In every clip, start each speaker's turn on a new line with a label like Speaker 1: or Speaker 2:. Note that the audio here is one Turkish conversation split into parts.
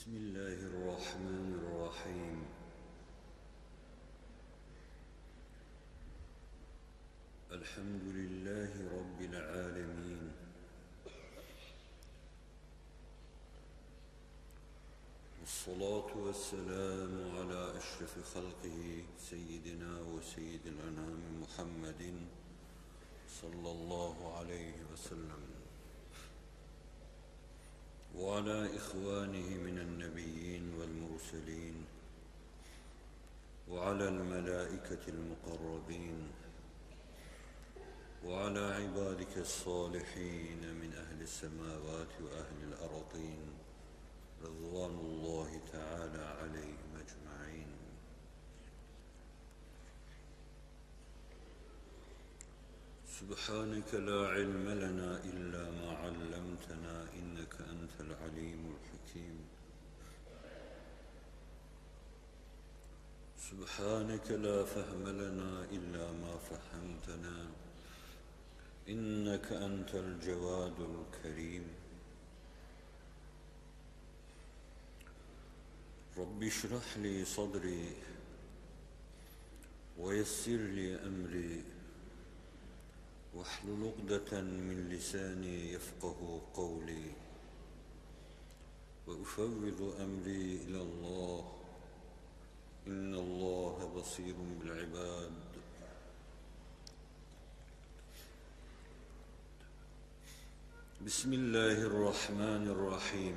Speaker 1: بسم الله الرحمن الرحيم. الحمد لله رب العالمين. والصلاة والسلام على أشرف خلقه سيدنا وسيد الأنام محمد صلى الله عليه وسلم. وعلى إخوانه من النبيين والمرسلين وعلى الملائكة المقربين وعلى عبادك الصالحين من أهل السماوات وأهل الأرضين رضوان الله تعالى عليهم. سبحانك لا علم لنا إلا ما علمتنا إنك أنت العليم الحكيم. سبحانك لا فهم لنا إلا ما فهمتنا إنك أنت الجواد الكريم. رب اشرح لي صدري ويسر لي أمري. واحلل عقدة من لساني يفقه قولي وأفوض أمري إلى الله. إن الله بصير بالعباد. بسم الله الرحمن الرحيم.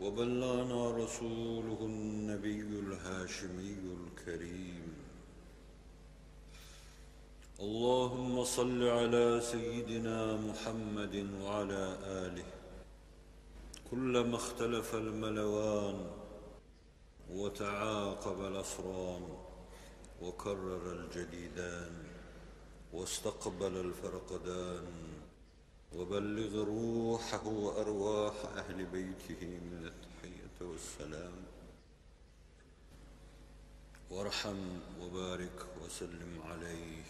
Speaker 1: وبلغنا رسوله النبي الهاشمي الكريم. اللهم صل على سيدنا محمد وعلى آله. كلما اختلف الملوان وتعاقب الأسران وكرر الجديدان واستقبل الفرقدان وبلغ روحه وأرواح أهل بيته من التحية والسلام. وارحم وبارك وسلم عليه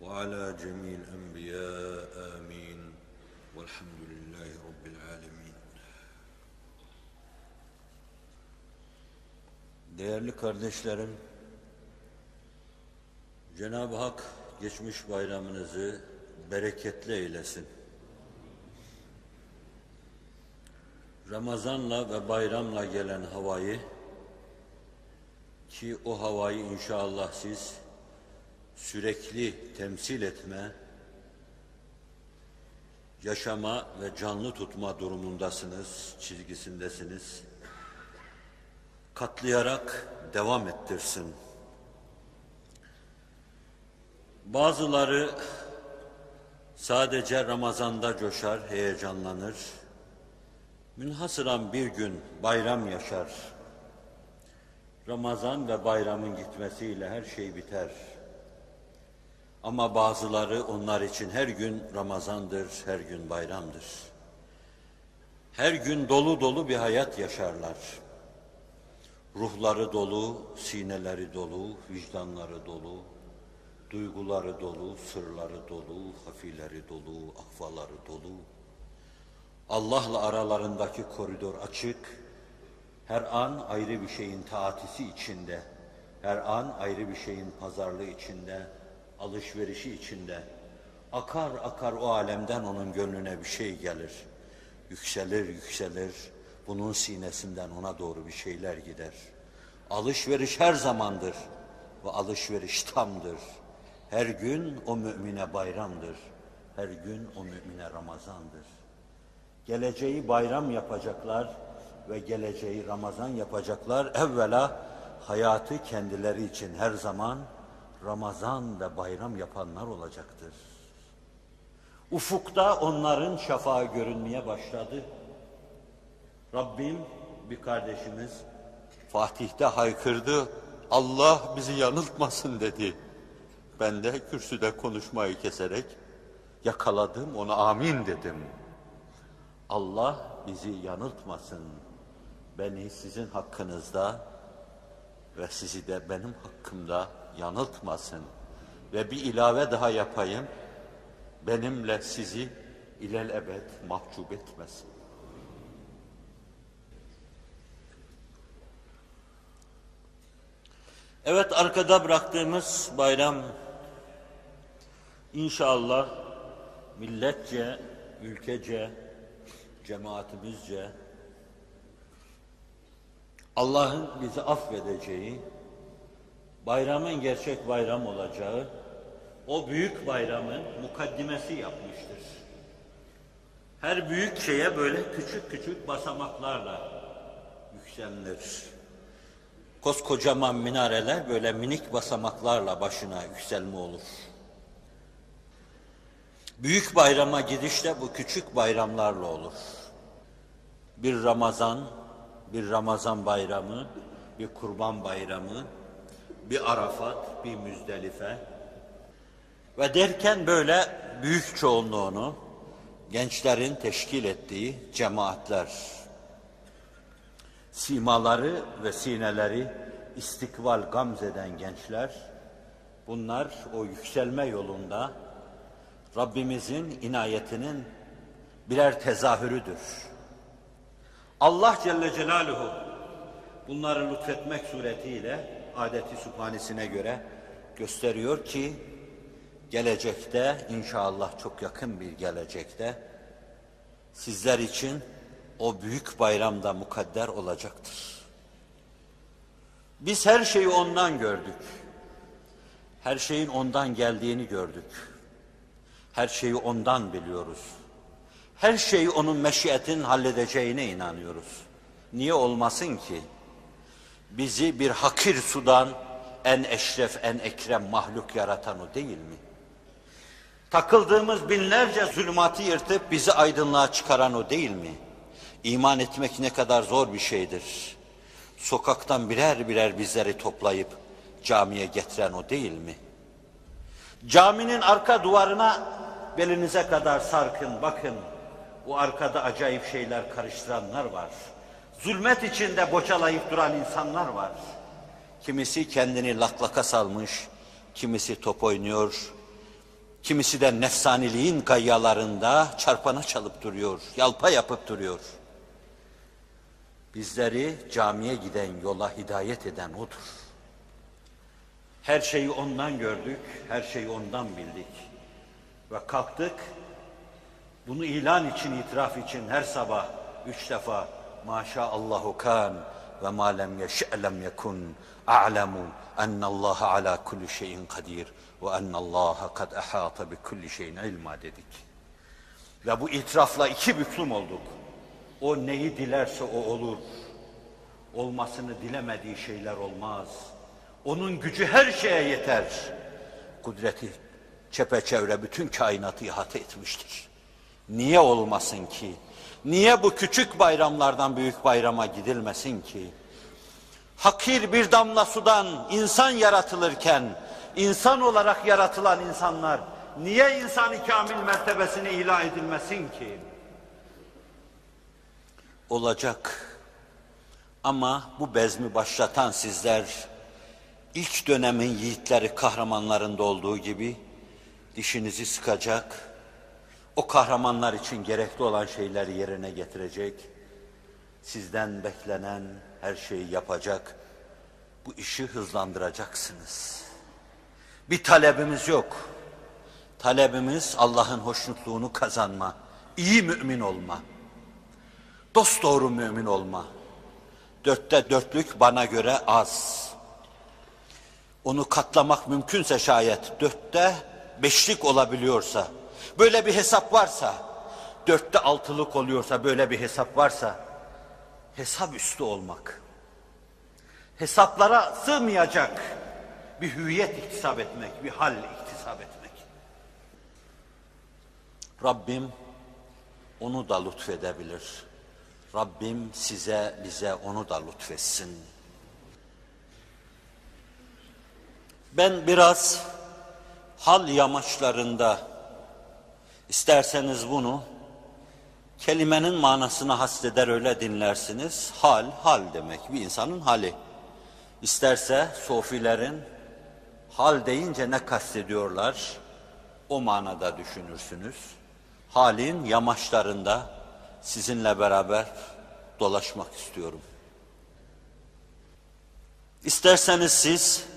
Speaker 1: وعلى جميع الأنبياء آمين. والحمد لله رب العالمين. Değerli kardeşlerim, Cenab-ı Hak geçmiş bayramınızı bereketli eylesin. Ramazanla ve bayramla gelen havayı ki o havayı inşallah siz sürekli temsil etme, yaşama ve canlı tutma durumundasınız, çizgisindesiniz. Katlayarak devam ettirsin. Bazıları sadece Ramazan'da coşar, heyecanlanır. Münhasıran bir gün bayram yaşar. Ramazan ve bayramın gitmesiyle her şey biter. Ama bazıları onlar için her gün Ramazandır, her gün bayramdır. Her gün dolu dolu bir hayat yaşarlar. Ruhları dolu, sineleri dolu, vicdanları dolu, duyguları dolu, sırları dolu, hafileri dolu, ahvaları dolu. Allah'la aralarındaki koridor açık, her an ayrı bir şeyin taatisi içinde, her an ayrı bir şeyin pazarlığı içinde, alışverişi içinde. Akar akar o alemden onun gönlüne bir şey gelir. Yükselir yükselir, bunun sinesinden ona doğru bir şeyler gider. Alışveriş her zamandır ve alışveriş tamdır. Her gün o mümine bayramdır. Her gün o mümine Ramazandır. Geleceği bayram yapacaklar ve geleceği Ramazan yapacaklar. Evvela hayatı kendileri için her zaman Ramazan ve bayram yapanlar olacaktır. Ufukta onların şafağı görünmeye başladı. Rabbim bir kardeşimiz Fatih'te haykırdı. Allah bizi yanıltmasın dedi. Ben de kürsüde konuşmayı keserek yakaladım ona amin dedim. Allah bizi yanıltmasın. Beni sizin hakkınızda ve sizi de benim hakkımda yanıltmasın. Ve bir ilave daha yapayım. Benimle sizi ilel ebed mahcup etmesin. Evet arkada bıraktığımız bayram inşallah milletçe, ülkece, cemaatimizce Allah'ın bizi affedeceği, bayramın gerçek bayram olacağı, o büyük bayramın mukaddimesi yapmıştır. Her büyük şeye böyle küçük küçük basamaklarla yükselilir. Koskocaman minareler böyle minik basamaklarla başına yükselme olur. Büyük bayrama gidiş de bu küçük bayramlarla olur. Bir Ramazan, bir Ramazan bayramı, bir kurban bayramı, bir Arafat, bir Müzdelife ve derken böyle büyük çoğunluğunu gençlerin teşkil ettiği cemaatler, simaları ve sineleri istikbal gamzeden gençler, bunlar o yükselme yolunda Rabbimizin inayetinin birer tezahürüdür. Allah Celle Celaluhu bunları lütfetmek suretiyle adeti subhanesine göre gösteriyor ki gelecekte inşallah çok yakın bir gelecekte sizler için o büyük bayramda mukadder olacaktır. Biz her şeyi ondan gördük. Her şeyin ondan geldiğini gördük. Her şeyi ondan biliyoruz. Her şeyi onun meşiyetin halledeceğine inanıyoruz. Niye olmasın ki? Bizi bir hakir sudan en eşref, en ekrem mahluk yaratan o değil mi? Takıldığımız binlerce zulümatı yırtıp bizi aydınlığa çıkaran o değil mi? İman etmek ne kadar zor bir şeydir. Sokaktan birer birer bizleri toplayıp camiye getiren o değil mi? Caminin arka duvarına belinize kadar sarkın bakın. O arkada acayip şeyler karıştıranlar var. Zulmet içinde boçalayıp duran insanlar var. Kimisi kendini laklaka salmış, kimisi top oynuyor, kimisi de nefsaniliğin gayyalarında çarpana çalıp duruyor, yalpa yapıp duruyor. Bizleri camiye giden yola hidayet eden O'dur. Her şeyi ondan gördük, her şeyi ondan bildik. Ve kalktık, bunu ilan için, itiraf için her sabah üç defa maşaallahu kan ve ma lem yeş'lem yekun a'lemu ennallaha ala kulli şeyin kadir ve ennallaha kad ehata bi kulli şeyin ilma dedik. Ve bu itirafla iki büklüm olduk. O neyi dilerse o olur. Olmasını dilemediği şeyler olmaz. Onun gücü her şeye yeter. Kudreti çepeçevre bütün kainatı ihate etmiştir. Niye olmasın ki? Niye bu küçük bayramlardan büyük bayrama gidilmesin ki? Hakir bir damla sudan insan yaratılırken, insan olarak yaratılan insanlar, niye insan kamil mertebesini ilah edilmesin ki? Olacak. Ama bu bezmi başlatan sizler, ilk dönemin yiğitleri kahramanlarında olduğu gibi, dişinizi sıkacak, o kahramanlar için gerekli olan şeyleri yerine getirecek, sizden beklenen her şeyi yapacak, bu işi hızlandıracaksınız. Bir talebimiz yok. Talebimiz Allah'ın hoşnutluğunu kazanma, iyi mümin olma, dost doğru mümin olma. Dörtte dörtlük bana göre az. Onu katlamak mümkünse şayet dörtte beşlik olabiliyorsa, böyle bir hesap varsa, dörtte altılık oluyorsa, böyle bir hesap varsa, hesap üstü olmak. Hesaplara sığmayacak, bir hüviyet iktisap etmek, bir hal iktisap etmek. Rabbim onu da lütfedebilir. Rabbim size, bize onu da lütfetsin. Ben biraz hal yamaçlarında isterseniz bunu kelimenin manasını hasreder öyle dinlersiniz. Hal, hal demek bir insanın hali. İsterse sofilerin hal deyince ne kastediyorlar o manada düşünürsünüz. Halin yamaçlarında sizinle beraber dolaşmak istiyorum. İsterseniz siz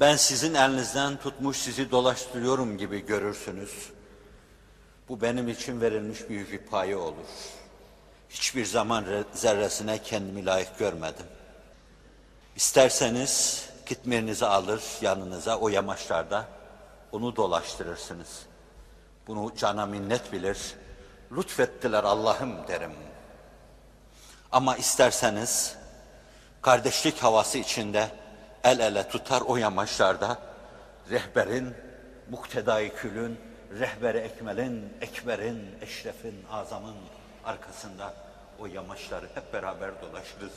Speaker 1: ben sizin elinizden tutmuş sizi dolaştırıyorum gibi görürsünüz. Bu benim için verilmiş büyük bir paye olur. Hiçbir zaman zerresine kendimi layık görmedim. İsterseniz kitmirinizi alır yanınıza o yamaçlarda onu dolaştırırsınız. Bunu cana minnet bilir. Lütfettiler Allah'ım derim. Ama isterseniz kardeşlik havası içinde el ele tutar o yamaçlarda rehberin, muktedai külün, rehberi ekmelin, ekberin, eşrefin, azamın arkasında o yamaçları hep beraber dolaşırız.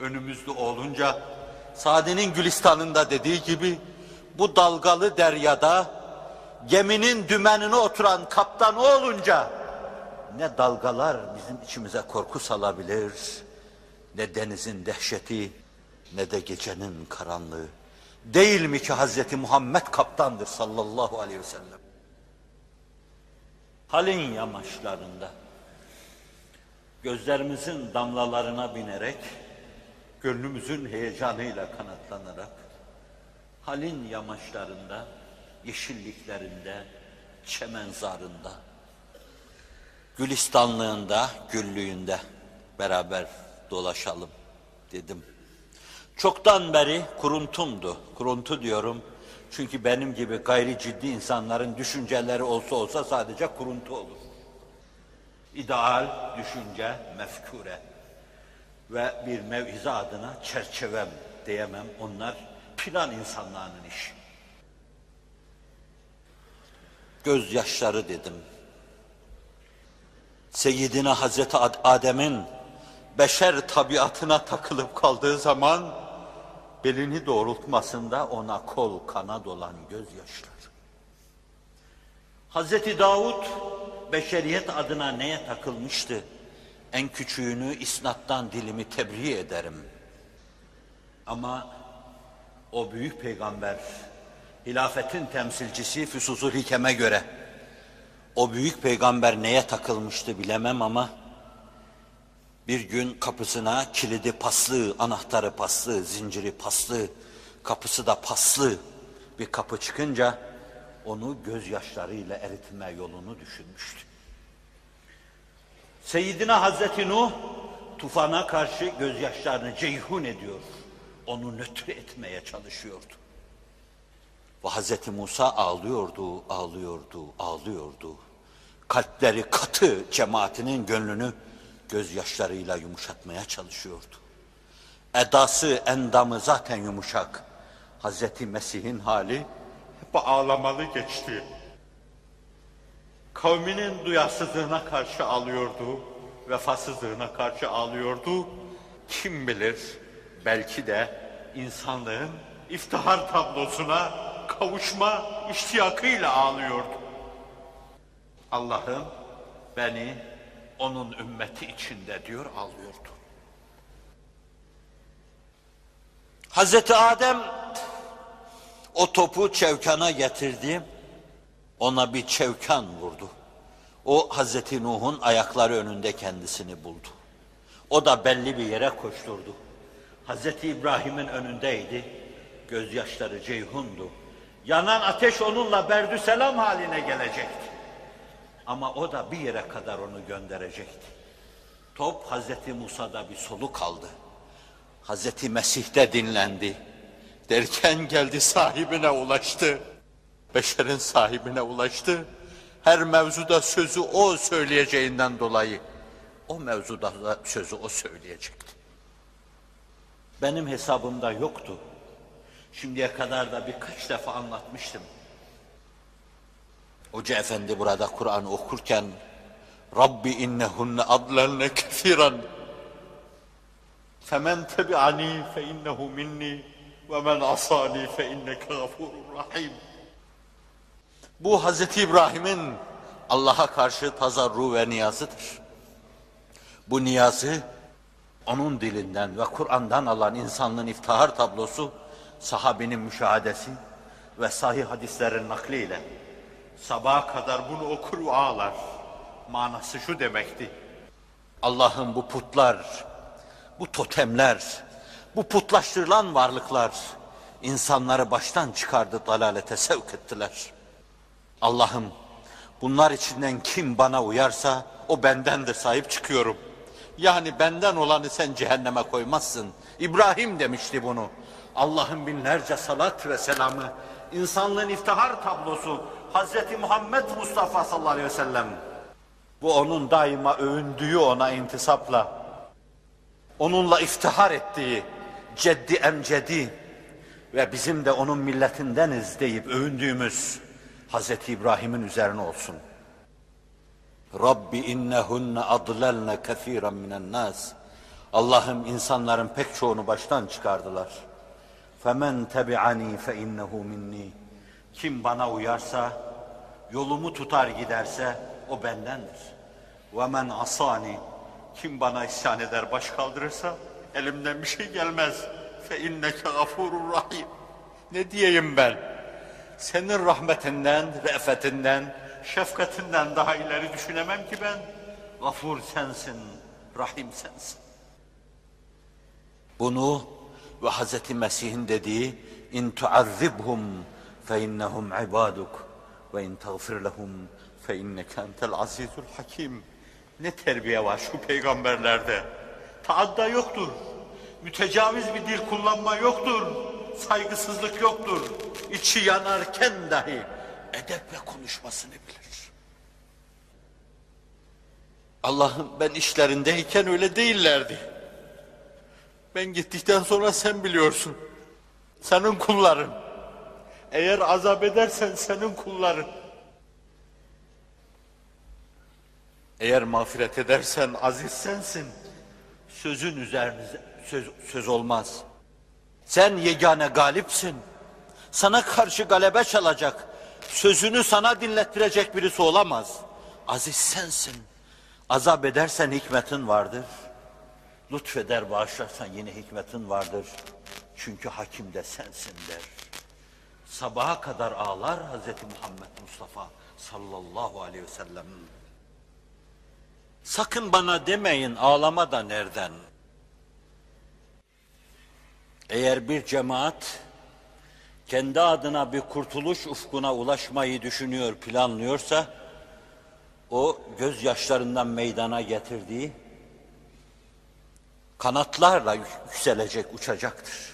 Speaker 1: Önümüzde olunca Sadi'nin Gülistan'ında dediği gibi bu dalgalı deryada geminin dümenine oturan kaptan olunca ne dalgalar bizim içimize korku salabilir ne denizin dehşeti ne de gecenin karanlığı. Değil mi ki Hazreti Muhammed kaptandır sallallahu aleyhi ve sellem? Halin yamaçlarında gözlerimizin damlalarına binerek, gönlümüzün heyecanıyla kanatlanarak, halin yamaçlarında, yeşilliklerinde, çemenzarında, gülistanlığında, güllüğünde beraber dolaşalım dedim. Çoktan beri kuruntumdu. Kuruntu diyorum. Çünkü benim gibi gayri ciddi insanların düşünceleri olsa olsa sadece kuruntu olur. İdeal, düşünce, mefkure ve bir mevhize adına çerçevem diyemem. Onlar plan insanlarının işi. Gözyaşları dedim. Seyyidina Hazreti Adem'in beşer tabiatına takılıp kaldığı zaman belini doğrultmasında ona kol kana dolan gözyaşları. Hazreti Davud beşeriyet adına neye takılmıştı? En küçüğünü isnattan dilimi tebriğ ederim. Ama o büyük peygamber, hilafetin temsilcisi Füsusul Hikem'e göre, o büyük peygamber neye takılmıştı bilemem ama, bir gün kapısına kilidi paslı, anahtarı paslı, zinciri paslı, kapısı da paslı bir kapı çıkınca onu gözyaşlarıyla eritme yolunu düşünmüştü. Seyyidina Hazreti Nuh tufana karşı gözyaşlarını ceyhun ediyor. Onu nötr etmeye çalışıyordu. Ve Hazreti Musa ağlıyordu, ağlıyordu, ağlıyordu. Kalpleri katı cemaatinin gönlünü gözyaşlarıyla yumuşatmaya çalışıyordu. Edası, endamı zaten yumuşak. Hazreti Mesih'in hali hep ağlamalı geçti. Kavminin duyasızlığına karşı ağlıyordu, vefasızlığına karşı ağlıyordu. Kim bilir belki de insanlığın iftihar tablosuna kavuşma iştiyakıyla ağlıyordu. Allah'ım beni onun ümmeti içinde diyor ağlıyordu. Hazreti Adem o topu çevkana getirdi. Ona bir çevkan vurdu. O Hazreti Nuh'un ayakları önünde kendisini buldu. O da belli bir yere koşturdu. Hazreti İbrahim'in önündeydi. Gözyaşları ceyhundu. Yanan ateş onunla berdü selam haline gelecekti. Ama o da bir yere kadar onu gönderecekti. Top Hazreti Musa'da bir soluk aldı. Hazreti Mesih'te dinlendi. Derken geldi sahibine ulaştı. Beşerin sahibine ulaştı. Her mevzuda sözü o söyleyeceğinden dolayı o mevzuda da sözü o söyleyecekti. Benim hesabımda yoktu. Şimdiye kadar da birkaç defa anlatmıştım. Hoca Efendi burada Kur'an okurken Rabbi innehunne adlelne kethiren femen tebi'ani fe innehu minni ve men asani fe inneke gafurur rahim. Bu Hazreti İbrahim'in Allah'a karşı tazarru ve niyazıdır. Bu niyazı onun dilinden ve Kur'an'dan alan insanlığın iftihar tablosu sahabinin müşahadesi ve sahih hadislerin nakliyle sabaha kadar bunu okur ve ağlar. Manası şu demekti. Allah'ın bu putlar, bu totemler, bu putlaştırılan varlıklar insanları baştan çıkardı, dalalete sevk ettiler. Allah'ım bunlar içinden kim bana uyarsa o bendendir sahip çıkıyorum. Yani benden olanı sen cehenneme koymazsın. İbrahim demişti bunu. Allah'ın binlerce salat ve selamı, insanlığın iftihar tablosu Hazreti Muhammed Mustafa sallallahu aleyhi ve sellem. Bu onun daima övündüğü ona intisapla, onunla iftihar ettiği ceddi emcedi ve bizim de onun milletindeniz deyip övündüğümüz Hazreti İbrahim'in üzerine olsun. Rabbi innehunne adlelne kethiren minen nas. Allah'ım insanların pek çoğunu baştan çıkardılar. Femen tebi'ani fe innehu minni. Kim bana uyarsa, yolumu tutar giderse o bendendir. Ve men asani. Kim bana isyan eder, baş kaldırırsa elimden bir şey gelmez. Fe inneke gafurur rahim. Ne diyeyim ben? Senin rahmetinden, re'fetinden, şefkatinden daha ileri düşünemem ki ben. Gafur sensin, rahim sensin. Bunu ve Hz. Mesih'in dediği in tuazzibhum ve in tagfir lehum fe inneke entel azizul hakim. Ne terbiye var şu peygamberlerde. Taadda yoktur. Mütecaviz bir dil kullanma yoktur. Saygısızlık yoktur. İçi yanarken dahi edeple konuşmasını bilir. Allah'ım ben işlerindeyken öyle değillerdi. Ben gittikten sonra sen biliyorsun. Senin kulların. Eğer azap edersen senin kulların. Eğer mağfiret edersen aziz sensin. Sözün üzerine söz, söz olmaz. Sen yegane galipsin. Sana karşı galebe çalacak, sözünü sana dinlettirecek birisi olamaz. Aziz sensin. Azap edersen hikmetin vardır. Lütfeder bağışlarsan yine hikmetin vardır. Çünkü hakim de sensin der. Sabaha kadar ağlar Hazreti Muhammed Mustafa sallallahu aleyhi ve sellem. Sakın bana demeyin ağlama da nereden? Eğer bir cemaat kendi adına bir kurtuluş ufkuna ulaşmayı düşünüyor, planlıyorsa o gözyaşlarından meydana getirdiği kanatlarla yükselecek, uçacaktır.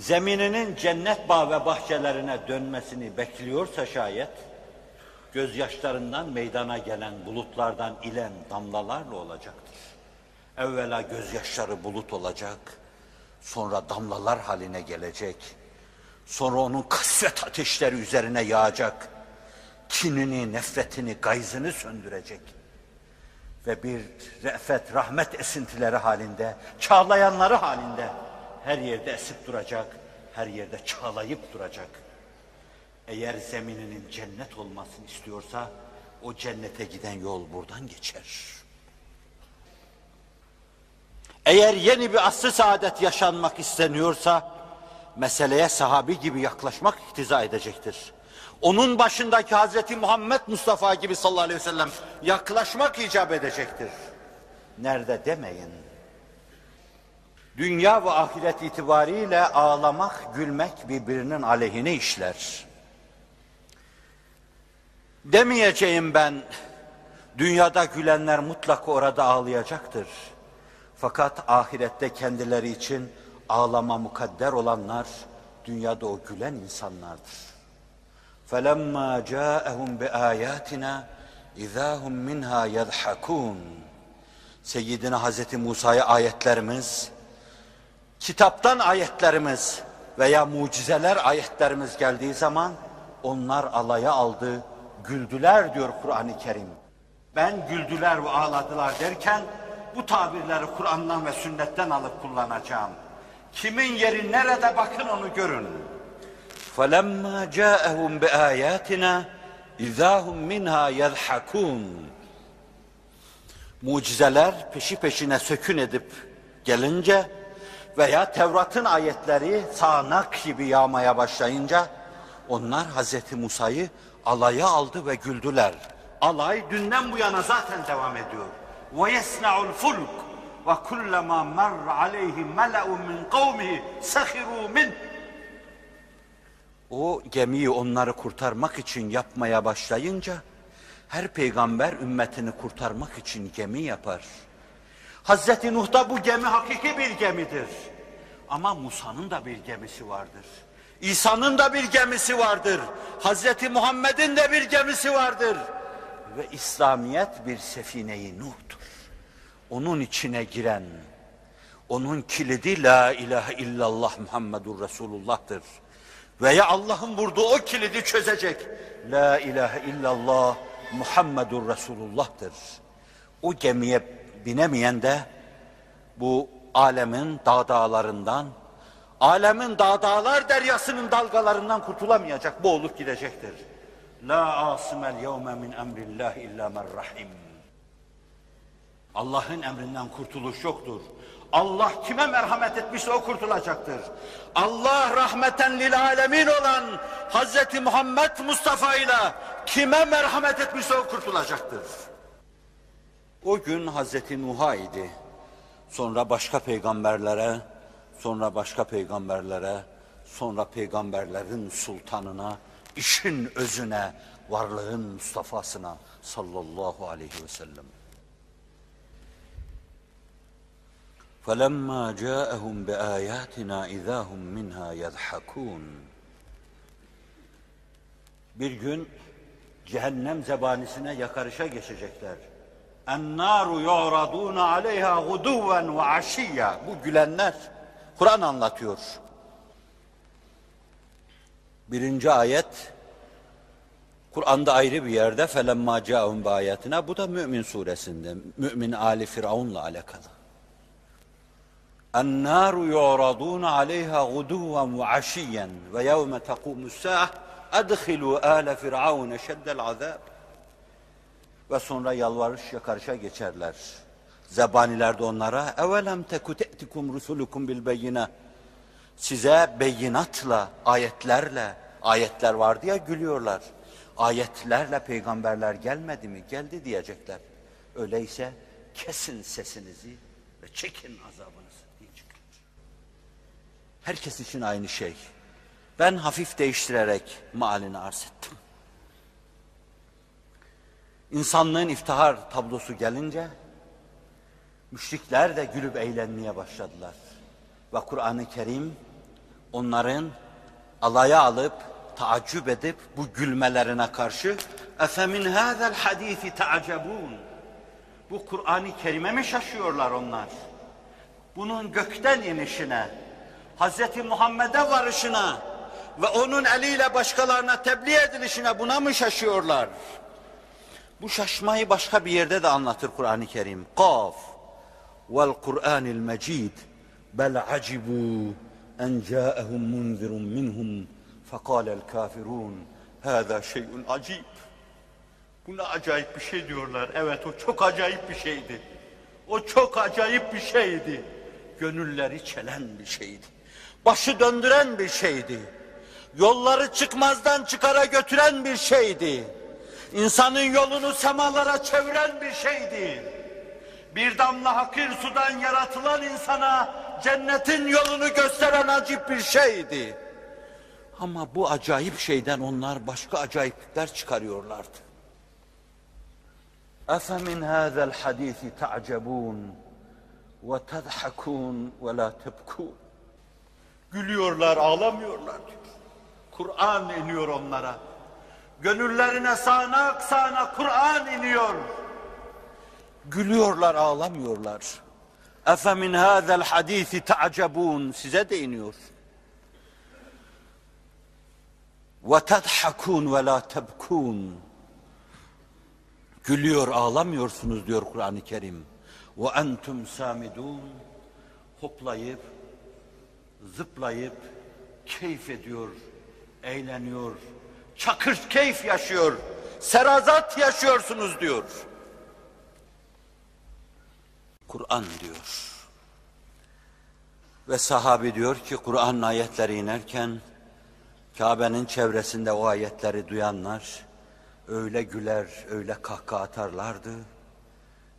Speaker 1: Zemininin cennet bağ ve bahçelerine dönmesini bekliyorsa şayet, gözyaşlarından meydana gelen bulutlardan ilen damlalarla olacaktır. Evvela gözyaşları bulut olacak, sonra damlalar haline gelecek. Sonra onun kasvet ateşleri üzerine yağacak. Kinini, nefretini, gayzını söndürecek. Ve bir re'fet, rahmet esintileri halinde, çağlayanları halinde her yerde esip duracak, her yerde çağlayıp duracak. Eğer zemininin cennet olmasını istiyorsa, o cennete giden yol buradan geçer. Eğer yeni bir asr saadet yaşanmak isteniyorsa, meseleye sahabi gibi yaklaşmak iktiza edecektir. Onun başındaki Hazreti Muhammed Mustafa gibi sallallahu aleyhi ve sellem yaklaşmak icap edecektir. Nerede demeyin. Dünya ve ahiret itibariyle ağlamak, gülmek birbirinin aleyhine işler. Demeyeceğim ben, dünyada gülenler mutlaka orada ağlayacaktır. Fakat ahirette kendileri için ağlama mukadder olanlar dünyada o gülen insanlardır. فَلَمَّا جَاءَهُمْ بِآيَاتِنَا اِذَا هُمْ مِنْهَا يَضْحَكُونَ Seyyidina Hazreti Musa'ya ayetlerimiz, kitaptan ayetlerimiz, veya mucizeler ayetlerimiz geldiği zaman onlar alaya aldı, güldüler diyor Kur'an-ı Kerim. Ben güldüler ve ağladılar derken bu tabirleri Kur'an'dan ve sünnetten alıp kullanacağım. Kimin yeri nerede bakın onu görün. فَلَمَّا جَاءَهُمْ بِآيَاتِنَا اِذَا هُمْ مِنْهَا يَضْحَكُونَ Mucizeler peşi peşine sökün edip gelince veya Tevrat'ın ayetleri sağanak gibi yağmaya başlayınca onlar Hazreti Musa'yı alaya aldı ve güldüler. Alay dünden bu yana zaten devam ediyor. وَيَسْنَعُ الْفُلُكُ وَكُلَّمَا مَرَّ عَلَيْهِ مَلَأٌ مِنْ قَوْمِهِ سَخِرُوا مِنْهِ O gemiyi onları kurtarmak için yapmaya başlayınca her peygamber ümmetini kurtarmak için gemi yapar. Hazreti Nuh'ta bu gemi hakiki bir gemidir. Ama Musa'nın da bir gemisi vardır. İsa'nın da bir gemisi vardır. Hazreti Muhammed'in de bir gemisi vardır. Ve İslamiyet bir sefine-i Nuh'tur. Onun içine giren, onun kilidi la ilahe illallah Muhammedur Resulullah'tır. Veya Allah'ın vurduğu o kilidi çözecek. La ilahe illallah Muhammedur Resulullah'tır. O gemiye binemeyen de bu alemin dağ dağlarından, alemin dağ dağlar deryasının dalgalarından kurtulamayacak, boğulup gidecektir. La asimel yevme min emrillahi illa men rahim. Allah'ın emrinden kurtuluş yoktur. Allah kime merhamet etmişse o kurtulacaktır. Allah rahmeten lil alemin olan Hazreti Muhammed Mustafa ile kime merhamet etmişse o kurtulacaktır. O gün Hazreti Nuh'a idi. Sonra başka peygamberlere, sonra başka peygamberlere, sonra peygamberlerin sultanına, işin özüne, varlığın Mustafa'sına sallallahu aleyhi ve sellem. فَلَمَّا جَاءَهُمْ بِآيَاتِنَا اِذَا هُمْ مِنْهَا يَضْحَكُونَ Bir gün cehennem zebanisine yakarışa geçecekler. اَنَّارُ يُعْرَضُونَ عَلَيْهَا غُدُوًا وَعَشِيًّا Bu gülenler Kur'an anlatıyor. Birinci ayet Kur'an'da ayrı bir yerde فَلَمَّا جَاءَهُمْ بِآيَاتِنَا Bu da Mü'min suresinde. Mü'min Ali Firavun'la alakalı. النار يعرضون عليها غدوا وعشيا ويوم تقوم الساعة أدخلوا آل فرعون شد العذاب ve sonra yalvarış yakarışa geçerler. Zebaniler de onlara evelem teku te'tikum rusulukum bil beyine size beyinatla, ayetlerle, ayetler vardı ya gülüyorlar. Ayetlerle peygamberler gelmedi mi? Geldi diyecekler. Öyleyse kesin sesinizi ve çekin azabınızı diyecekler. Herkes için aynı şey. Ben hafif değiştirerek malini arz ettim. İnsanlığın iftihar tablosu gelince müşrikler de gülüp eğlenmeye başladılar. Ve Kur'an-ı Kerim onların alaya alıp taaccüp edip bu gülmelerine karşı efemin hazel hadisi taacabun bu Kur'an-ı Kerim'e mi şaşıyorlar onlar? Bunun gökten inişine, Hz. Muhammed'e varışına ve onun eliyle başkalarına tebliğ edilişine buna mı şaşıyorlar? Bu şaşmayı başka bir yerde de anlatır Kur'an-ı Kerim. Kaf vel Kur'anil Mecid bel acibu en ca'ehum munzirun minhum fekalel kafirun hâzâ şeyun acib. Buna acayip bir şey diyorlar. Evet o çok acayip bir şeydi. O çok acayip bir şeydi. Gönülleri çelen bir şeydi. Başı döndüren bir şeydi. Yolları çıkmazdan çıkara götüren bir şeydi insanın yolunu semalara çeviren bir şeydi. Bir damla hakir sudan yaratılan insana cennetin yolunu gösteren acip bir şeydi. Ama bu acayip şeyden onlar başka acayiplikler çıkarıyorlardı. أَفَمِنْ هَذَا الْحَدِيثِ تَعْجَبُونَ وَتَضْحَكُونَ وَلَا تَبْكُونَ Gülüyorlar, ağlamıyorlar diyor. Kur'an iniyor onlara. Gönüllerine sağanak sağanak Kur'an iniyor. Gülüyorlar, ağlamıyorlar. Efe min hâzel hadîsi ta'cebûn. Size de iniyor. Ve tedhakun ve la tebkun. Gülüyor ağlamıyorsunuz diyor Kur'an-ı Kerim. Ve entum samidun. Hoplayıp, zıplayıp, keyif ediyor, eğleniyor, çakır keyif yaşıyor, serazat yaşıyorsunuz diyor. Kur'an diyor. Ve sahabi diyor ki Kur'an ayetleri inerken Kabe'nin çevresinde o ayetleri duyanlar öyle güler, öyle kahkaha atarlardı.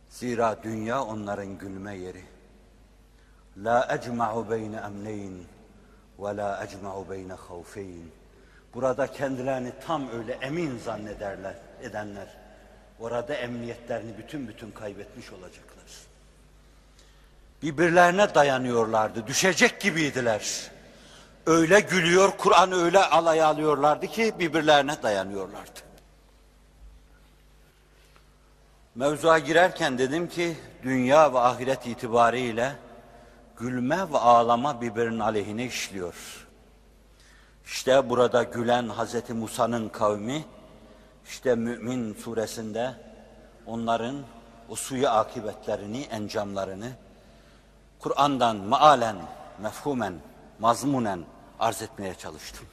Speaker 1: Zira dünya onların gülme yeri. La ecma'u beyne emneyn ve la ecma'u beyne havfeyn. Burada kendilerini tam öyle emin zannederler, edenler. Orada emniyetlerini bütün bütün kaybetmiş olacaklar. Birbirlerine dayanıyorlardı, düşecek gibiydiler. Öyle gülüyor, Kur'an öyle alaya alıyorlardı ki birbirlerine dayanıyorlardı. Mevzuya girerken dedim ki dünya ve ahiret itibariyle gülme ve ağlama birbirinin aleyhine işliyor. İşte burada gülen Hazreti Musa'nın kavmi, işte Mümin suresinde onların o suyu akıbetlerini, encamlarını Kur'an'dan maalen, mefhumen, mazmunen arz etmeye çalıştım.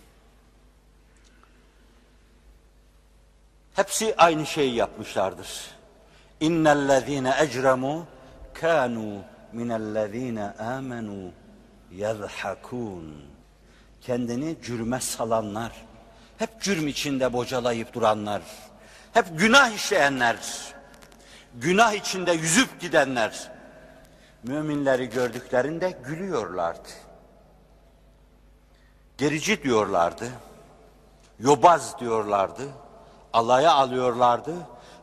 Speaker 1: Hepsi aynı şeyi yapmışlardır. İnnellezîne ecremû kânû minellezîne âmenû yezhakûn. Kendini cürme salanlar, hep cürm içinde bocalayıp duranlar, hep günah işleyenler, günah içinde yüzüp gidenler, müminleri gördüklerinde gülüyorlardı. Gerici diyorlardı, yobaz diyorlardı, alaya alıyorlardı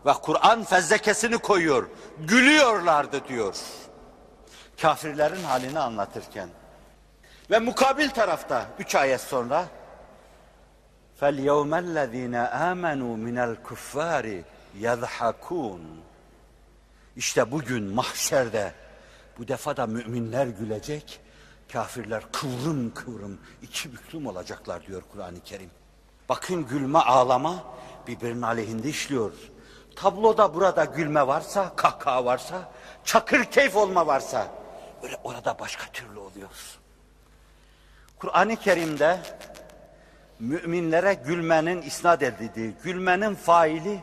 Speaker 1: ve Kur'an fezlekesini koyuyor, gülüyorlardı diyor. Kafirlerin halini anlatırken. Ve mukabil tarafta üç ayet sonra فَالْيَوْمَ الَّذ۪ينَ آمَنُوا مِنَ الْكُفَّارِ يَضْحَكُونَ İşte bugün mahşerde bu defa da müminler gülecek, kafirler kıvrım kıvrım iki büklüm olacaklar diyor Kur'an-ı Kerim. Bakın gülme ağlama birbirinin aleyhinde işliyor. Tabloda burada gülme varsa, kahkaha varsa, çakır keyif olma varsa, öyle orada başka türlü oluyor. Kur'an-ı Kerim'de müminlere gülmenin isnat edildiği, gülmenin faili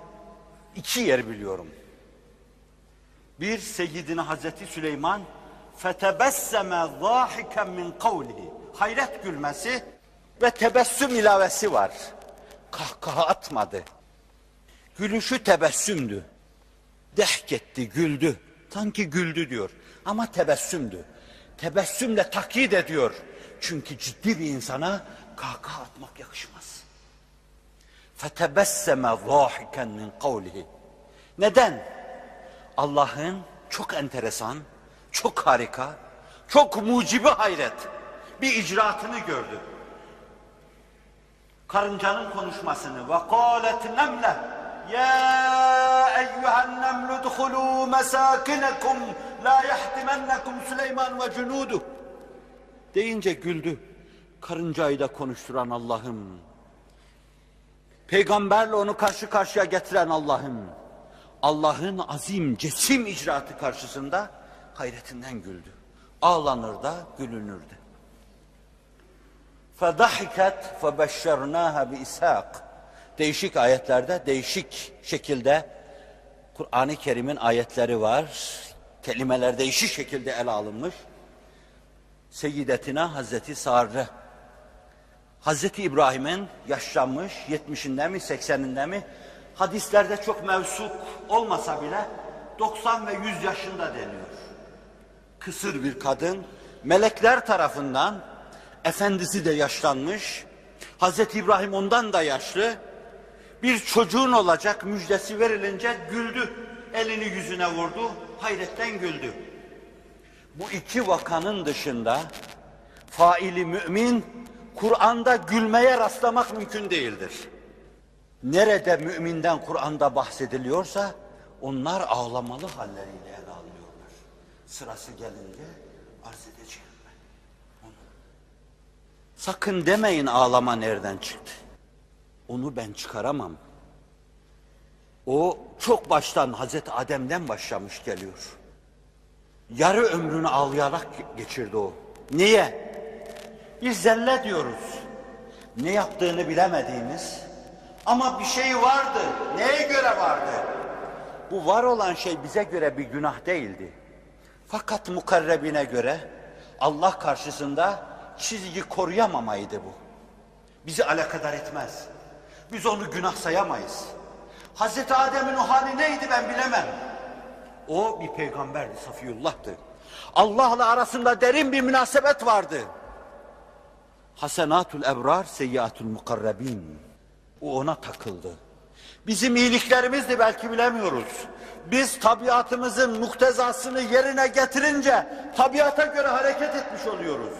Speaker 1: iki yer biliyorum. Bir Seyyidina Hazreti Süleyman fetebesseme zâhiken min kavlihi hayret gülmesi ve tebessüm ilavesi var. Kahkaha atmadı. Gülüşü tebessümdü. Dehk etti, güldü. Sanki güldü diyor. Ama tebessümdü. Tebessümle takyit ediyor. Çünkü ciddi bir insana kahkaha atmak yakışmaz. Fetebesseme zâhiken min kavlihi. Neden? Allah'ın çok enteresan, çok harika, çok mucibi hayret bir icraatını gördü. Karıncanın konuşmasını nemle ya eyyühen nemlü dhulû mesâkinekum la yahtimennekum Süleyman ve cunudu deyince güldü. Karıncayı da konuşturan Allah'ım. Peygamberle onu karşı karşıya getiren Allah'ım. Allah'ın azim, cesim icraatı karşısında hayretinden güldü. Ağlanır da gülünürdü. فَضَحِكَتْ فَبَشَّرْنَاهَا بِإِسْحَاقٍ Değişik ayetlerde, değişik şekilde Kur'an-ı Kerim'in ayetleri var. Kelimeler değişik şekilde ele alınmış. Seyyidetina Hazreti Sarı. Hazreti İbrahim'in yaşlanmış, 70'inde mi, 80'inde mi? Hadislerde çok mevsuk olmasa bile 90 ve 100 yaşında deniyor. Kısır bir kadın, melekler tarafından efendisi de yaşlanmış, Hazreti İbrahim ondan da yaşlı, bir çocuğun olacak müjdesi verilince güldü, elini yüzüne vurdu, hayretten güldü. Bu iki vakanın dışında faili mümin Kur'an'da gülmeye rastlamak mümkün değildir. Nerede müminden Kur'an'da bahsediliyorsa onlar ağlamalı halleriyle ele alıyorlar. Sırası gelince arz edeceğim ben. Onu. Sakın demeyin ağlama nereden çıktı. Onu ben çıkaramam. O çok baştan Hazreti Adem'den başlamış geliyor. Yarı ömrünü ağlayarak geçirdi o. Niye? Bir zelle diyoruz. Ne yaptığını bilemediğimiz ama bir şey vardı. Neye göre vardı? Bu var olan şey bize göre bir günah değildi. Fakat mukarrebine göre Allah karşısında çizgi koruyamamaydı bu. Bizi alakadar etmez. Biz onu günah sayamayız. Hazreti Adem'in o hali neydi ben bilemem. O bir peygamberdi, Safiyullah'tı. Allah'la arasında derin bir münasebet vardı. Hasenatul ebrar, seyyiatul mukarrabin. O ona takıldı. Bizim iyiliklerimizdi belki bilemiyoruz. Biz tabiatımızın muktezasını yerine getirince tabiata göre hareket etmiş oluyoruz.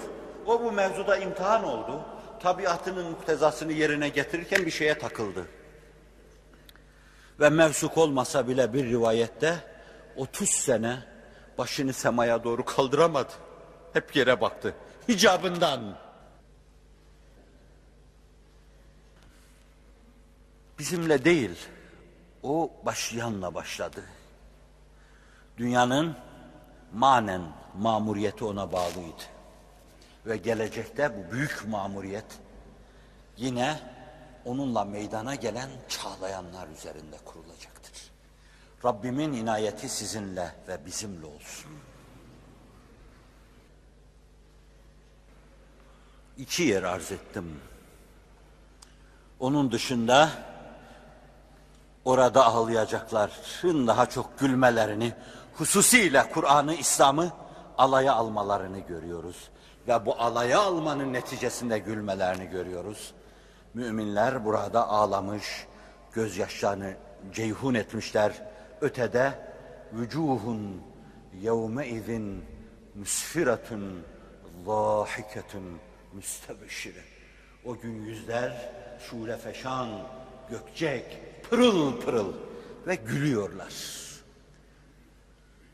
Speaker 1: O bu mevzuda imtihan oldu. Tabiatının muktezasını yerine getirirken bir şeye takıldı. Ve mevsuk olmasa bile bir rivayette 30 sene başını semaya doğru kaldıramadı. Hep yere baktı. Hicabından. Bizimle değil, o başlayanla başladı. Dünyanın manen mamuriyeti ona bağlıydı. Ve gelecekte bu büyük mamuriyet yine onunla meydana gelen çağlayanlar üzerinde kurulacaktır. Rabbimin inayeti sizinle ve bizimle olsun. İki yer arz ettim. Onun dışında orada ağlayacakların daha çok gülmelerini, hususiyle Kur'an'ı, İslam'ı alaya almalarını görüyoruz. Ve bu alaya almanın neticesinde gülmelerini görüyoruz. Müminler burada ağlamış, gözyaşlarını ceyhun etmişler Ötede vücuhun yevme izin müsfiratun zahiketun müstebeşire. O gün yüzler şule feşan, gökçek, pırıl pırıl ve gülüyorlar.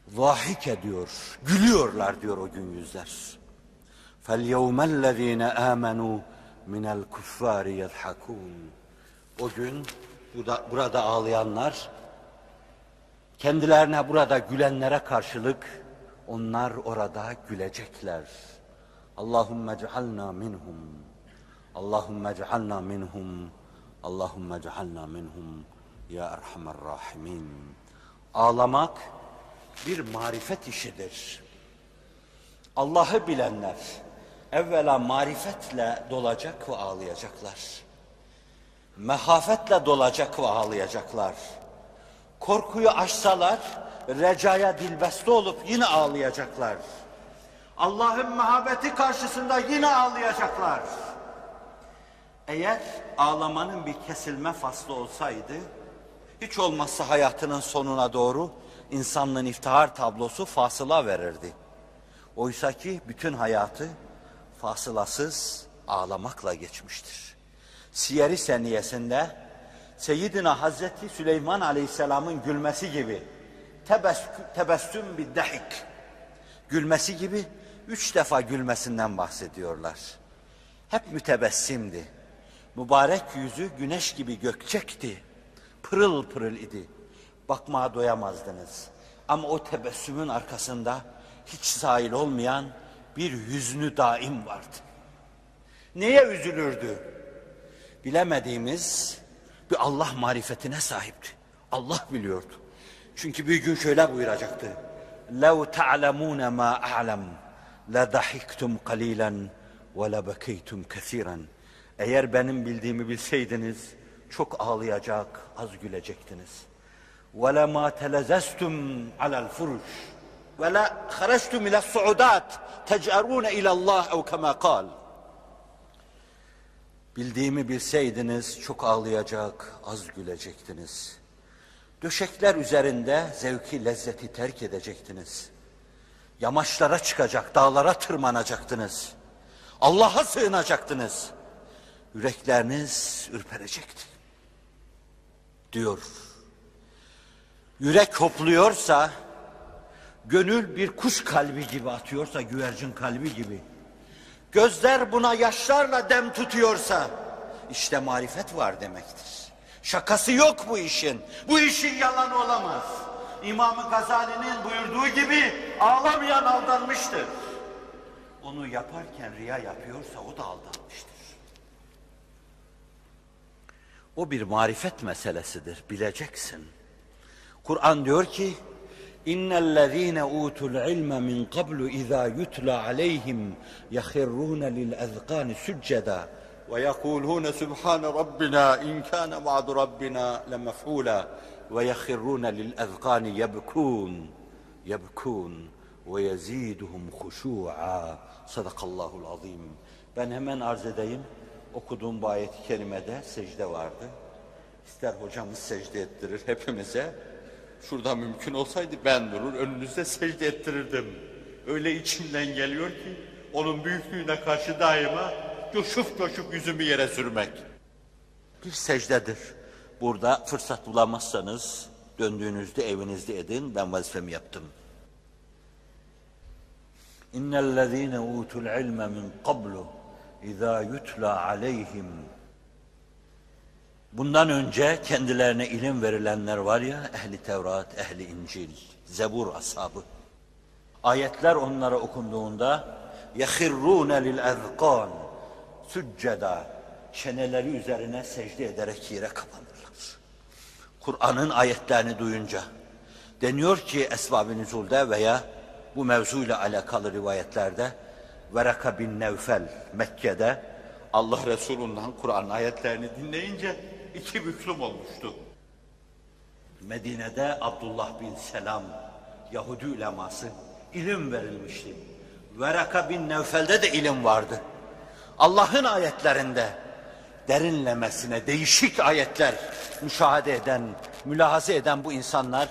Speaker 1: Zahik ediyor, gülüyorlar diyor o gün yüzler. فَالْيَوْمَ الَّذ۪ينَ آمَنُوا مِنَ الْكُفَّارِ يَضْحَكُونَ O gün burada, burada ağlayanlar, kendilerine burada gülenlere karşılık onlar orada gülecekler. Allahümme cealna minhum. Allahümme cealna minhum. Allahümme cealna minhum. Ya Erhamer Rahimin. Ağlamak bir marifet işidir. Allah'ı bilenler evvela marifetle dolacak ve ağlayacaklar. Mehafetle dolacak ve ağlayacaklar. Korkuyu aşsalar recaya dilbeste olup yine ağlayacaklar. Allah'ın muhabbeti karşısında yine ağlayacaklar. Eğer ağlamanın bir kesilme faslı olsaydı, hiç olmazsa hayatının sonuna doğru insanlığın iftihar tablosu fasıla verirdi. Oysa ki bütün hayatı fasılasız ağlamakla geçmiştir. Siyer-i Seniyesinde Seyyidina Hazreti Süleyman Aleyhisselam'ın gülmesi gibi tebessüm bir dehik gülmesi gibi üç defa gülmesinden bahsediyorlar. Hep mütebessimdi. Mübarek yüzü güneş gibi gökçekti. Pırıl pırıl idi. Bakmaya doyamazdınız. Ama o tebessümün arkasında hiç sahil olmayan bir hüznü daim vardı. Neye üzülürdü? Bilemediğimiz bir Allah marifetine sahipti. Allah biliyordu. Çünkü bir gün şöyle buyuracaktı. لَوْ تَعْلَمُونَ مَا أَعْلَمُ لَضَحِكْتُمْ قَلِيلًا وَلَبَكَيْتُمْ كَثِيرًا Eğer benim bildiğimi bilseydiniz çok ağlayacak, az gülecektiniz. وَلَمَا تَلَزَزْتُمْ عَلَى الْفُرُشِ وَلَا خَرَجْتُمْ إِلَى الصُّعُدَاتِ تَجْأَرُونَ إِلَى اللّٰهِ اَوْ كَمَا قَالَ Bildiğimi bilseydiniz çok ağlayacak, az gülecektiniz. Döşekler üzerinde zevki, lezzeti terk edecektiniz. Yamaçlara çıkacak, dağlara tırmanacaktınız. Allah'a sığınacaktınız. Yürekleriniz ürperecekti. Diyor. Yürek hopluyorsa, gönül bir kuş kalbi gibi atıyorsa, güvercin kalbi gibi. Gözler buna yaşlarla dem tutuyorsa, işte marifet var demektir. Şakası yok bu işin. Bu işin yalanı olamaz. İmam-ı Gazali'nin buyurduğu gibi ağlamayan aldanmıştır. Onu yaparken riya yapıyorsa o da aldanmıştır. O bir marifet meselesidir, bileceksin. Kur'an diyor ki, İnnellezîne utul ilme min qablu izâ yutla aleyhim yahirrûne lil ezqâni sücceda ve yekulûne subhâne rabbina in kâne va'du rabbina lemef'ûlâ ve yahirrûne lil ezqâni yebkûn yebkûn ve yeziduhum huşû'a sadakallahul azim. Ben hemen arz edeyim. Okuduğum bu ayet-i kerimede secde vardı. İster hocamız secde ettirir hepimize. Şurada mümkün olsaydı ben durur önünüzde secde ettirirdim. Öyle içimden geliyor ki onun büyüklüğüne karşı daima coşup coşup yüzümü yere sürmek. Bir secdedir. Burada fırsat bulamazsanız döndüğünüzde evinizde edin. Ben vazifemi yaptım. İnnellezîne utul ilme min qablu izâ yutla aleyhim Bundan önce kendilerine ilim verilenler var ya, ehli Tevrat, ehli İncil, Zebur ashabı. Ayetler onlara okunduğunda يَخِرُّونَ لِلْاَذْقَانِ Sücceda, çeneleri üzerine secde ederek yere kapanırlar. Kur'an'ın ayetlerini duyunca deniyor ki Esbab-ı Nüzul'de veya bu mevzuyla alakalı rivayetlerde Veraka bin Nevfel Mekke'de Allah Resulü'nden Kur'an ayetlerini dinleyince iki büklüm olmuştu. Medine'de Abdullah bin Selam Yahudi uleması ilim verilmişti. Veraka bin Nevfel'de de ilim vardı. Allah'ın ayetlerinde derinlemesine değişik ayetler müşahede eden, mülahaze eden bu insanlar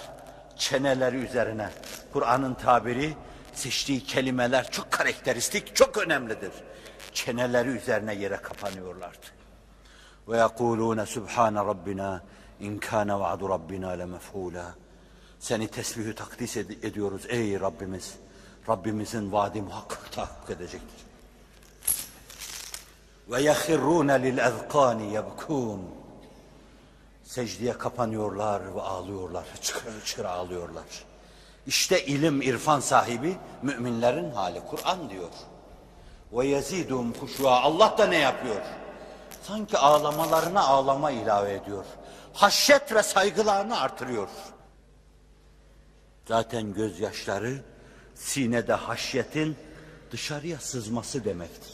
Speaker 1: çeneleri üzerine Kur'an'ın tabiri seçtiği kelimeler çok karakteristik, çok önemlidir. Çeneleri üzerine yere kapanıyorlardı. Yekulûne Sübhane Rabbina in kâne va'du Rabbina lemef'ûlâ. Seni tesbihü takdis ed- ediyoruz ey Rabbimiz. Rabbimizin vaadi muhakkak tahakkuk edecektir. Ve yehirrûne lil ezkâni yebkûn. Secdeye kapanıyorlar ve ağlıyorlar. Çıkır çıkır ağlıyorlar. İşte ilim, irfan sahibi müminlerin hali. Kur'an diyor. Ve yezidum huşua. Allah da ne yapıyor? Sanki ağlamalarına ağlama ilave ediyor. Haşyet ve saygılarını artırıyor. Zaten gözyaşları sinede haşyetin dışarıya sızması demektir.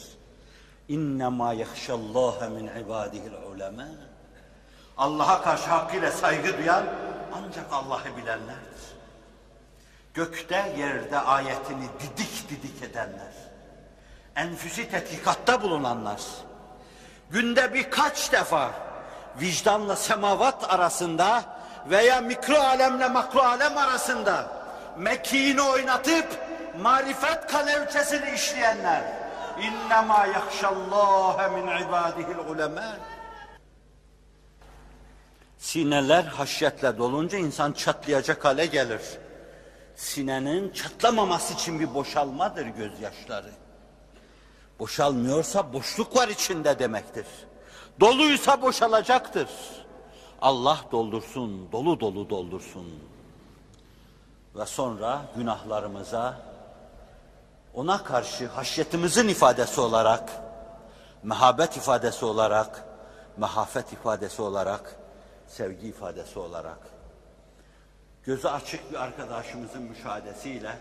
Speaker 1: İnnemâ yahşallâhe min ibâdihil ulemâ. Allah'a karşı hakkıyla saygı duyan ancak Allah'ı bilenlerdir. Gökte yerde ayetini didik didik edenler, enfüsi tetkikatta bulunanlar, günde birkaç defa vicdanla semavat arasında veya mikro alemle makro alem arasında mekiğini oynatıp marifet kanevçesini işleyenler innema yahşallâhe min ibadihil ulemâ Sineler haşyetle dolunca insan çatlayacak hale gelir. Sinenin çatlamaması için bir boşalmadır gözyaşları. Boşalmıyorsa boşluk var içinde demektir. Doluysa boşalacaktır. Allah doldursun, dolu dolu doldursun. Ve sonra günahlarımıza ona karşı haşyetimizin ifadesi olarak, mehabet ifadesi olarak, mehafet ifadesi olarak, sevgi ifadesi olarak, gözü açık bir arkadaşımızın müşahedesiyle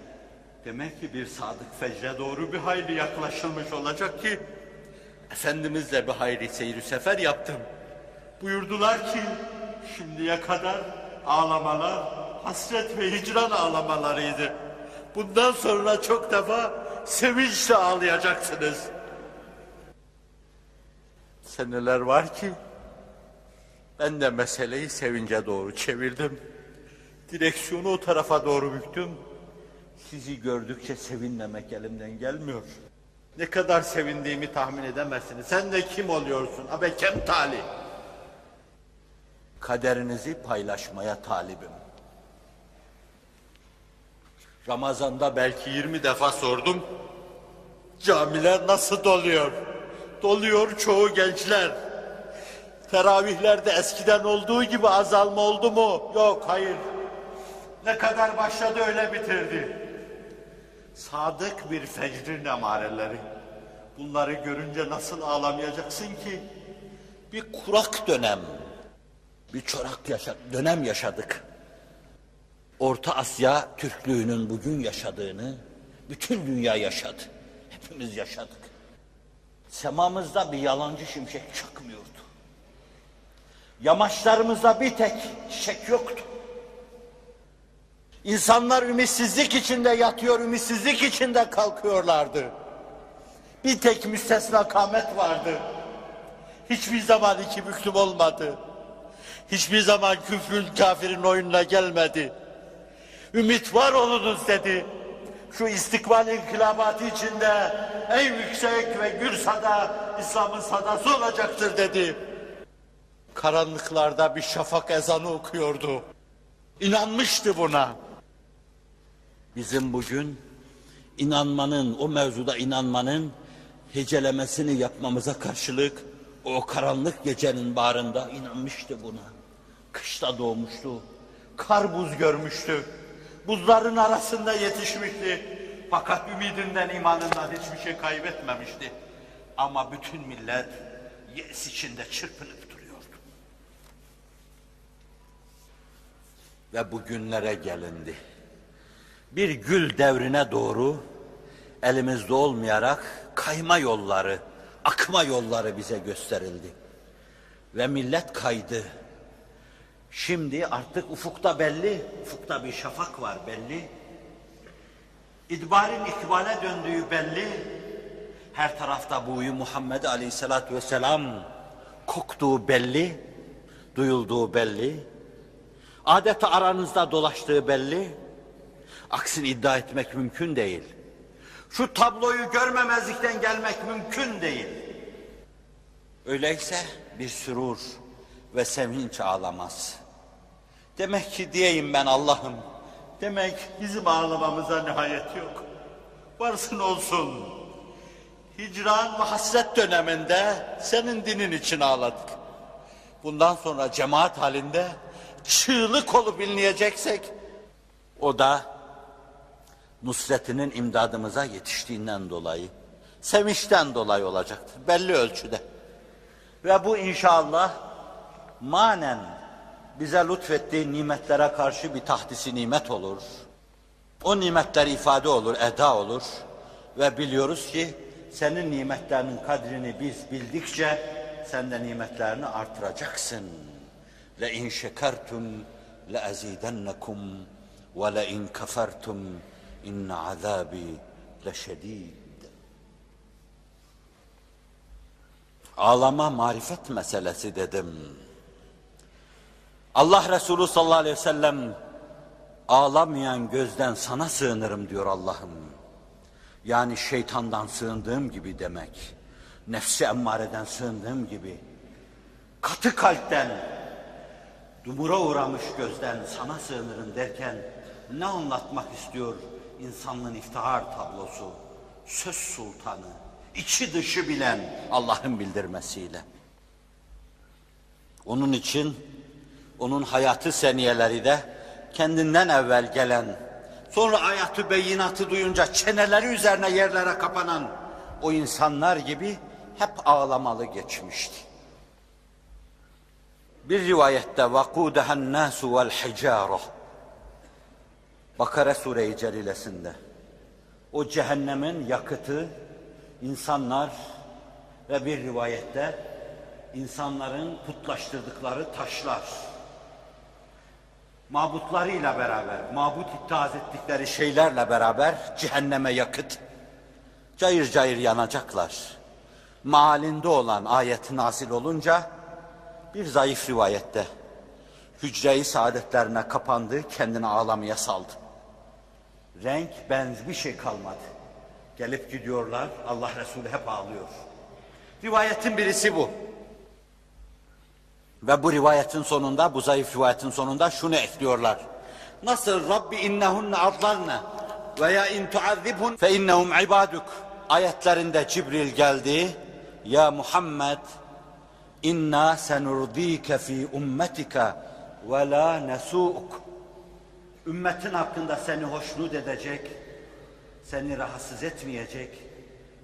Speaker 1: demek ki bir sadık fecre doğru bir hayli yaklaşılmış olacak ki Efendimizle bir hayli seyri sefer yaptım. Buyurdular ki şimdiye kadar ağlamalar hasret ve hicran ağlamalarıydı. Bundan sonra çok defa sevinçle ağlayacaksınız. Seneler var ki ben de meseleyi sevince doğru çevirdim. Direksiyonu o tarafa doğru büktüm. Sizi gördükçe sevinmemek elimden gelmiyor. Ne kadar sevindiğimi tahmin edemezsiniz. Sen de kim oluyorsun? Abe kem tali. Kaderinizi paylaşmaya talibim. Ramazanda belki 20 defa sordum. Camiler nasıl doluyor? Doluyor çoğu gençler. Teravihlerde eskiden olduğu gibi azalma oldu mu? Yok, hayır. Ne kadar başladı öyle bitirdi. Sadık bir fecrin emareleri. Bunları görünce nasıl ağlamayacaksın ki? Bir kurak dönem, bir çorak yaşa dönem yaşadık. Orta Asya Türklüğünün bugün yaşadığını bütün dünya yaşadı. Hepimiz yaşadık. Semamızda bir yalancı şimşek çakmıyordu. Yamaçlarımızda bir tek çiçek yoktu. İnsanlar ümitsizlik içinde yatıyor, ümitsizlik içinde kalkıyorlardı. Bir tek müstesna kamet vardı. Hiçbir zaman iki büklüm olmadı. Hiçbir zaman küfrün kafirin oyununa gelmedi. Ümit var olunuz dedi. Şu istikbal inkılabatı içinde en yüksek ve gür sada İslam'ın sadası olacaktır dedi. Karanlıklarda bir şafak ezanı okuyordu. İnanmıştı buna. Bizim bugün inanmanın, o mevzuda inanmanın hecelemesini yapmamıza karşılık o karanlık gecenin bağrında inanmıştı buna. Kışta doğmuştu, kar buz görmüştü, buzların arasında yetişmişti. Fakat ümidinden, imanından hiçbir şey kaybetmemişti. Ama bütün millet yes içinde çırpınıp duruyordu. Ve bugünlere gelindi. Bir gül devrine doğru elimizde olmayarak kayma yolları, akma yolları bize gösterildi. Ve millet kaydı. Şimdi artık ufukta belli, ufukta bir şafak var belli. İdbarın ikbale döndüğü belli. Her tarafta buyu Muhammed Aleyhisselatü Vesselam koktuğu belli, duyulduğu belli. Adeta aranızda dolaştığı belli. Aksini iddia etmek mümkün değil. Şu tabloyu görmemezlikten gelmek mümkün değil. Öyleyse bir sürur ve sevinç ağlamaz. Demek ki diyeyim ben Allah'ım, demek bizim ağlamamıza nihayet yok. Varsın olsun. Hicran ve hasret döneminde senin dinin için ağladık. Bundan sonra cemaat halinde çığlık olup inleyeceksek, o da nusretinin imdadımıza yetiştiğinden dolayı, sevinçten dolayı olacaktır. Belli ölçüde. Ve bu inşallah manen bize lütfettiği nimetlere karşı bir tahdisi nimet olur. O nimetler ifade olur, eda olur. Ve biliyoruz ki senin nimetlerinin kadrini biz bildikçe sen de nimetlerini artıracaksın. Le in şekertum le azidennekum ve le in kafertum inne azabi leşedid. Ağlama marifet meselesi dedim. Allah Resulü sallallahu aleyhi ve sellem ağlamayan gözden sana sığınırım diyor Allah'ım. Yani şeytandan sığındığım gibi demek. Nefsi emmareden sığındığım gibi. Katı kalpten, dumura uğramış gözden sana sığınırım derken ne anlatmak istiyor insanlığın iftihar tablosu, söz sultanı, içi dışı bilen Allah'ın bildirmesiyle. Onun için onun hayatı seniyeleri de kendinden evvel gelen, sonra ayatı beyinatı duyunca çeneleri üzerine yerlere kapanan o insanlar gibi hep ağlamalı geçmişti. Bir rivayette vakudahan nasu vel hicarah Bakara Sure-i Celilesinde o cehennemin yakıtı insanlar ve bir rivayette insanların putlaştırdıkları taşlar mabutlarıyla beraber, mabut ittihaz ettikleri şeylerle beraber cehenneme yakıt cayır cayır yanacaklar. Malinde olan ayet nasil olunca bir zayıf rivayette hücre-i saadetlerine kapandı, kendini ağlamaya saldı. Renk, benz bir şey kalmadı. Gelip gidiyorlar, Allah Resulü hep ağlıyor. Rivayetin birisi bu. Ve bu rivayetin sonunda, bu zayıf rivayetin sonunda şunu ekliyorlar. Nasıl Rabbi innehunne adlarne veya in tuazzibhun fe innehum ibaduk ayetlerinde Cibril geldi. Ya Muhammed İnna senurdike fi ummetika ve la nesu'uk. Ümmetin hakkında seni hoşnut edecek, seni rahatsız etmeyecek,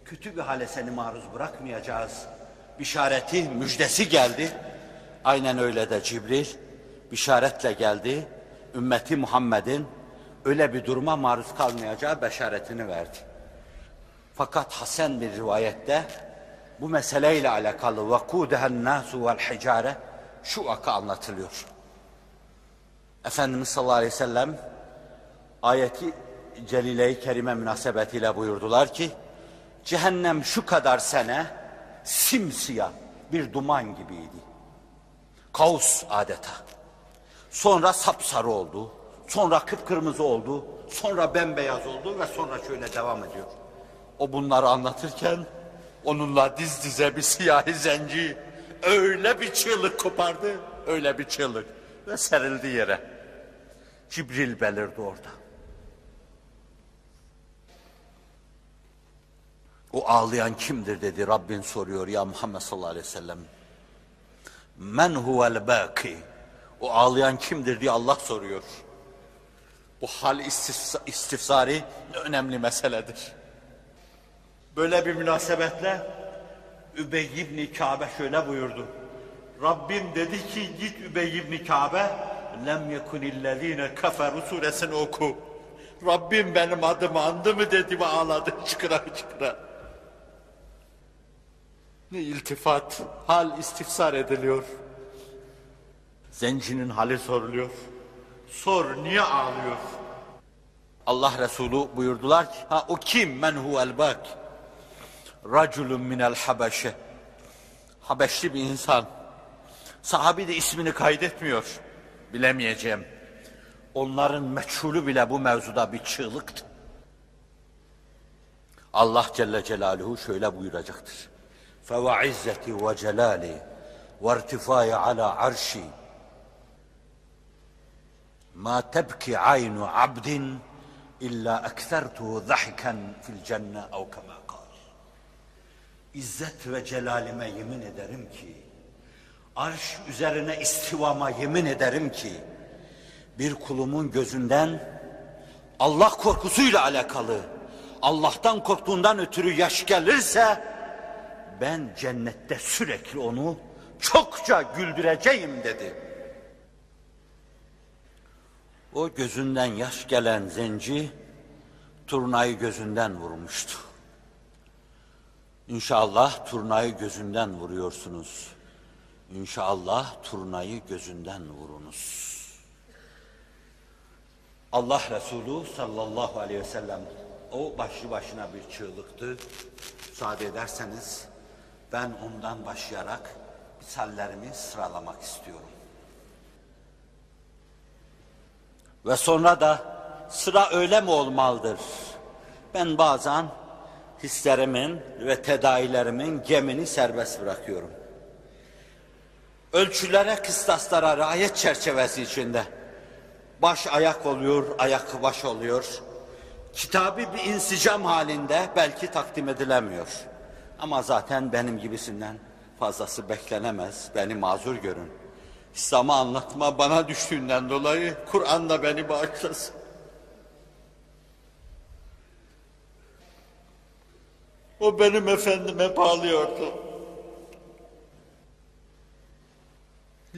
Speaker 1: kötü bir hale seni maruz bırakmayacağız. Bişareti, müjdesi geldi. Aynen öyle de Cibril bişaretle geldi. Ümmeti Muhammed'in öyle bir duruma maruz kalmayacağı beşaretini verdi. Fakat Hasan bir rivayette bu meseleyle alakalı vakudehen nasu vel hicare şu vaka anlatılıyor. Efendimiz sallallahu aleyhi ve sellem ayeti celile-i kerime münasebetiyle buyurdular ki cehennem şu kadar sene simsiyah bir duman gibiydi. Kaos adeta. Sonra sapsarı oldu. Sonra kıpkırmızı oldu. Sonra bembeyaz oldu ve sonra şöyle devam ediyor. O bunları anlatırken onunla diz dize bir siyahi zenci öyle bir çığlık kopardı. Öyle bir çığlık ve serildi yere. Cibril belirdi orada. O ağlayan kimdir dedi Rabbin soruyor ya Muhammed sallallahu aleyhi ve sellem. Men huvel baki. O ağlayan kimdir diye Allah soruyor. Bu hal istifsa, istifsari ne önemli meseledir. Böyle bir münasebetle Übey ibn Kabe şöyle buyurdu. Rabbim dedi ki git Übey ibn Kabe lem yekunillezine kaferu suresini oku. Rabbim benim adımı andı mı dedi ve ağladı çıkıra çıkıra. Ne iltifat, hal istifsar ediliyor. Zencinin hali soruluyor. Sor niye ağlıyor? Allah Resulü buyurdular ki ha o kim men huvel bak? Raculun minel habeşe. Habeşli bir insan. Sahabi de ismini kaydetmiyor Bilemeyeceğim. Onların meçhulü bile bu mevzuda bir çığlıktı. Allah Celle Celaluhu şöyle buyuracaktır. فَوَعِزَّتِ وَجَلَالِ وَارْتِفَايَ عَلَى عَرْشِي ما تبكي عين عبد إلا أكثرته ضحكا في الجنة أو كما قال İzzet ve celalime yemin ederim ki, arş üzerine istivama yemin ederim ki, bir kulumun gözünden Allah korkusuyla alakalı, Allah'tan korktuğundan ötürü yaş gelirse, ben cennette sürekli onu çokça güldüreceğim dedi. O gözünden yaş gelen zenci turnayı gözünden vurmuştu. İnşallah turnayı gözünden vuruyorsunuz. İnşallah turnayı gözünden vurunuz. Allah Resulü sallallahu aleyhi ve sellem o başlı başına bir çığlıktı. Müsaade ederseniz ben ondan başlayarak misallerimi sıralamak istiyorum. Ve sonra da sıra öyle mi olmalıdır? Ben bazen hislerimin ve tedailerimin gemini serbest bırakıyorum. Ölçülere, kıstaslara riayet çerçevesi içinde baş ayak oluyor, ayak baş oluyor. Kitabı bir insicam halinde belki takdim edilemiyor. Ama zaten benim gibisinden fazlası beklenemez. Beni mazur görün. İslam'ı anlatma bana düştüğünden dolayı Kur'an da beni bağışlasın. O benim efendime bağlıyordu.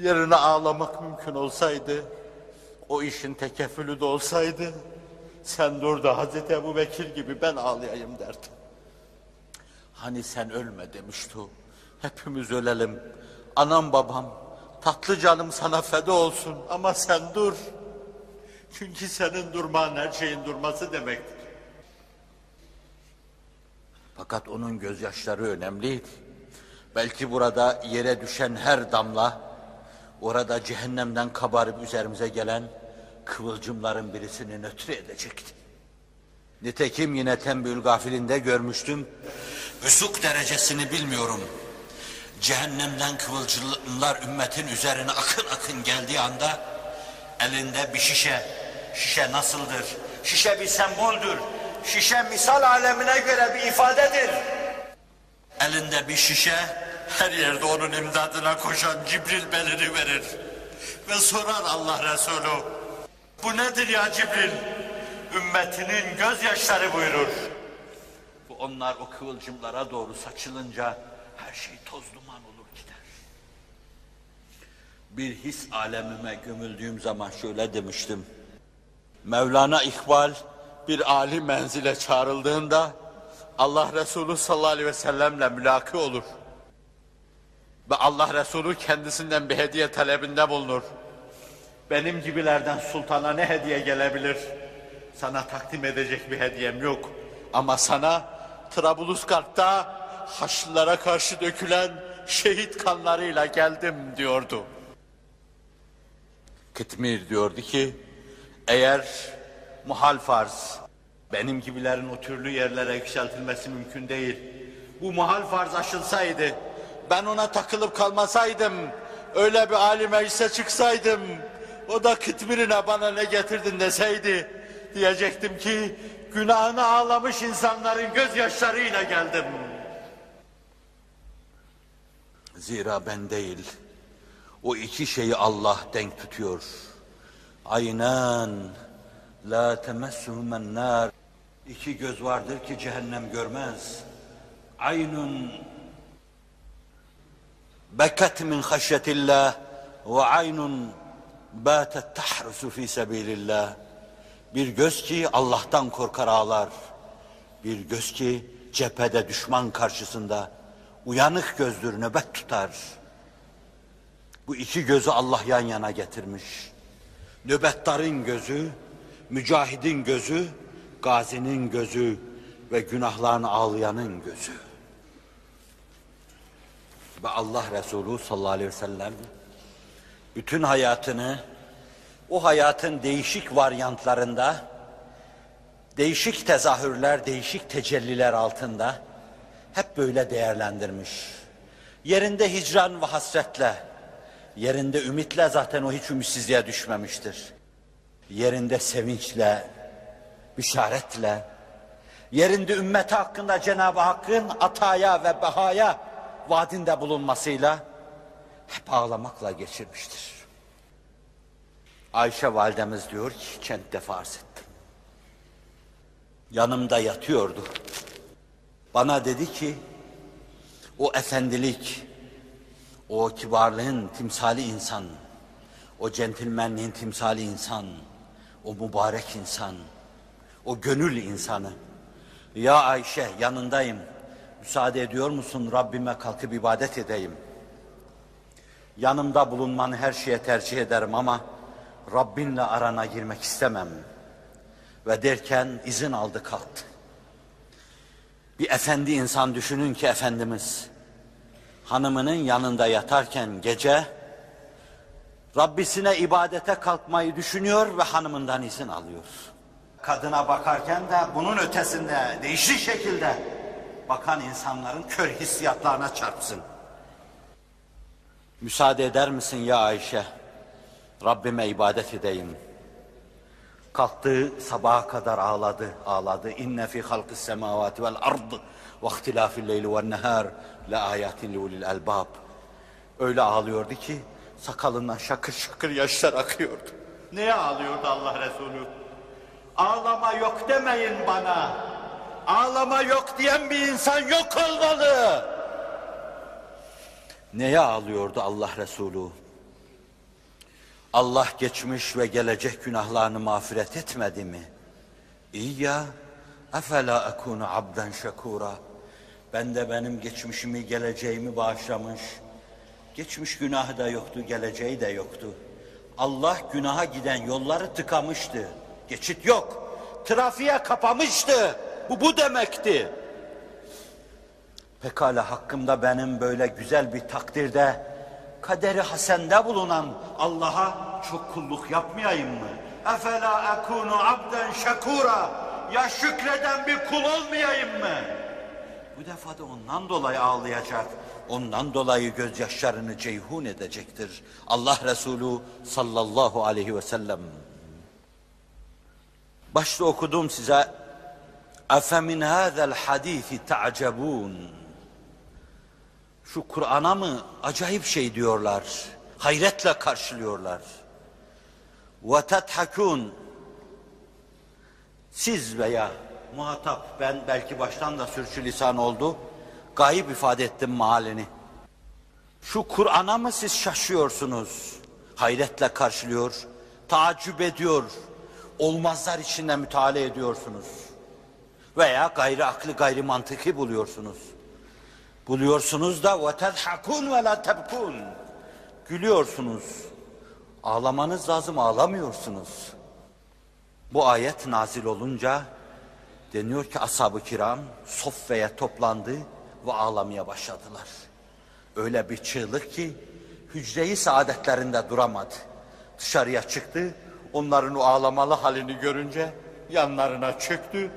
Speaker 1: Yerine ağlamak mümkün olsaydı, o işin tekeffülü de olsaydı, sen dur da Hazreti Ebu Bekir gibi ben ağlayayım derdim. Hani sen ölme demişti. Hepimiz ölelim. Anam babam, tatlı canım sana feda olsun ama sen dur. Çünkü senin durman her şeyin durması demektir. Fakat onun gözyaşları önemliydi. Belki burada yere düşen her damla, orada cehennemden kabarıp üzerimize gelen kıvılcımların birisini nötr edecekti. Nitekim yine Tembül Gafilinde görmüştüm. Üsuk derecesini bilmiyorum. Cehennemden kıvılcımlar ümmetin üzerine akın akın geldiği anda elinde bir şişe. Şişe nasıldır? Şişe bir semboldür. Şişe misal alemine göre bir ifadedir. Elinde bir şişe her yerde onun imdadına koşan Cibril beliri verir. Ve sorar Allah Resulü. Bu nedir ya Cibril? Ümmetinin gözyaşları buyurur. Bu onlar o kıvılcımlara doğru saçılınca her şey toz duman olur gider. Bir his alemime gömüldüğüm zaman şöyle demiştim. Mevlana İkbal bir âli menzile çağrıldığında Allah Resulü sallallahu aleyhi ve sellemle mülaki olur. Ve Allah Resulü kendisinden bir hediye talebinde bulunur. Benim gibilerden sultana ne hediye gelebilir? Sana takdim edecek bir hediyem yok. Ama sana Trablusgarp'ta Haçlılara karşı dökülen şehit kanlarıyla geldim diyordu. Kıtmir diyordu ki, eğer muhal farz, benim gibilerin o türlü yerlere yükseltilmesi mümkün değil. Bu muhal farz aşılsaydı, ben ona takılıp kalmasaydım, öyle bir âli meclise çıksaydım, o da Kıtmir'ine bana ne getirdin deseydi, diyecektim ki, günahını ağlamış insanların gözyaşlarıyla geldim. Zira ben değil, o iki şeyi Allah denk tutuyor. Aynen la temessuhumen nar. İki göz vardır ki cehennem görmez. Aynun bekat min haşyetillah ve aynun batet tahrusu fi sebilillah. Bir göz ki Allah'tan korkar ağlar. Bir göz ki cephede düşman karşısında uyanık gözdür nöbet tutar. Bu iki gözü Allah yan yana getirmiş. Nöbettarın gözü, mücahidin gözü, gazinin gözü ve günahlarını ağlayanın gözü. Ve Allah Resulü sallallahu aleyhi ve sellem bütün hayatını o hayatın değişik varyantlarında, değişik tezahürler, değişik tecelliler altında hep böyle değerlendirmiş. Yerinde hicran ve hasretle, yerinde ümitle zaten o hiç ümitsizliğe düşmemiştir. Yerinde sevinçle, bişaretle, yerinde ümmeti hakkında Cenab-ı Hakk'ın ataya ve behaya vaadinde bulunmasıyla hep ağlamakla geçirmiştir. Ayşe validemiz diyor ki kent defa arz ettim. Yanımda yatıyordu. Bana dedi ki o efendilik, o kibarlığın timsali insan, o centilmenliğin timsali insan, o mübarek insan, o gönül insanı. Ya Ayşe yanındayım, müsaade ediyor musun Rabbime kalkıp ibadet edeyim. Yanımda bulunmanı her şeye tercih ederim ama Rabbinle arana girmek istemem. Ve derken izin aldı kalktı. Bir efendi insan düşünün ki Efendimiz hanımının yanında yatarken gece Rabbisine ibadete kalkmayı düşünüyor ve hanımından izin alıyor. Kadına bakarken de bunun ötesinde değişik şekilde bakan insanların kör hissiyatlarına çarpsın. Müsaade eder misin ya Ayşe? Rabbime ibadet edeyim. Kalktı sabaha kadar ağladı, ağladı. İnne fi halkis semavati vel ard ve ihtilafil leyli ve nehar la ayatin li ulil albab. Öyle ağlıyordu ki sakalından şakır şakır yaşlar akıyordu. Neye ağlıyordu Allah Resulü? Ağlama yok demeyin bana. Ağlama yok diyen bir insan yok olmalı. Neye ağlıyordu Allah Resulü? Allah geçmiş ve gelecek günahlarını mağfiret etmedi mi? İyi ya, efela ekunu abden şekura. Ben de benim geçmişimi, geleceğimi bağışlamış. Geçmiş günahı da yoktu, geleceği de yoktu. Allah günaha giden yolları tıkamıştı. Geçit yok. Trafiğe kapamıştı. Bu bu demekti. Pekala hakkımda benim böyle güzel bir takdirde kaderi hasende bulunan Allah'a çok kulluk yapmayayım mı? Efela ekunu abden şekura ya şükreden bir kul olmayayım mı? Bu defa da ondan dolayı ağlayacak. Ondan dolayı gözyaşlarını ceyhun edecektir. Allah Resulü sallallahu aleyhi ve sellem. Başta okudum size. Efemin hâzel hadîfi ta'cebûn. Şu Kur'an'a mı acayip şey diyorlar. Hayretle karşılıyorlar. Ve tethakûn. Siz veya muhatap ben belki baştan da sürçülisan oldu. Gayip ifade ettim mahalini. Şu Kur'an'a mı siz şaşıyorsunuz? Hayretle karşılıyor, tacip ediyor, olmazlar içinde müteala ediyorsunuz veya gayri aklı gayri mantıki buluyorsunuz. Buluyorsunuz da ve tezhakun ve la tebkun. Gülüyorsunuz. Ağlamanız lazım ağlamıyorsunuz. Bu ayet nazil olunca deniyor ki ashab-ı kiram soffeye toplandı ve ağlamaya başladılar. Öyle bir çığlık ki hücreyi saadetlerinde duramadı. Dışarıya çıktı, onların o ağlamalı halini görünce yanlarına çöktü,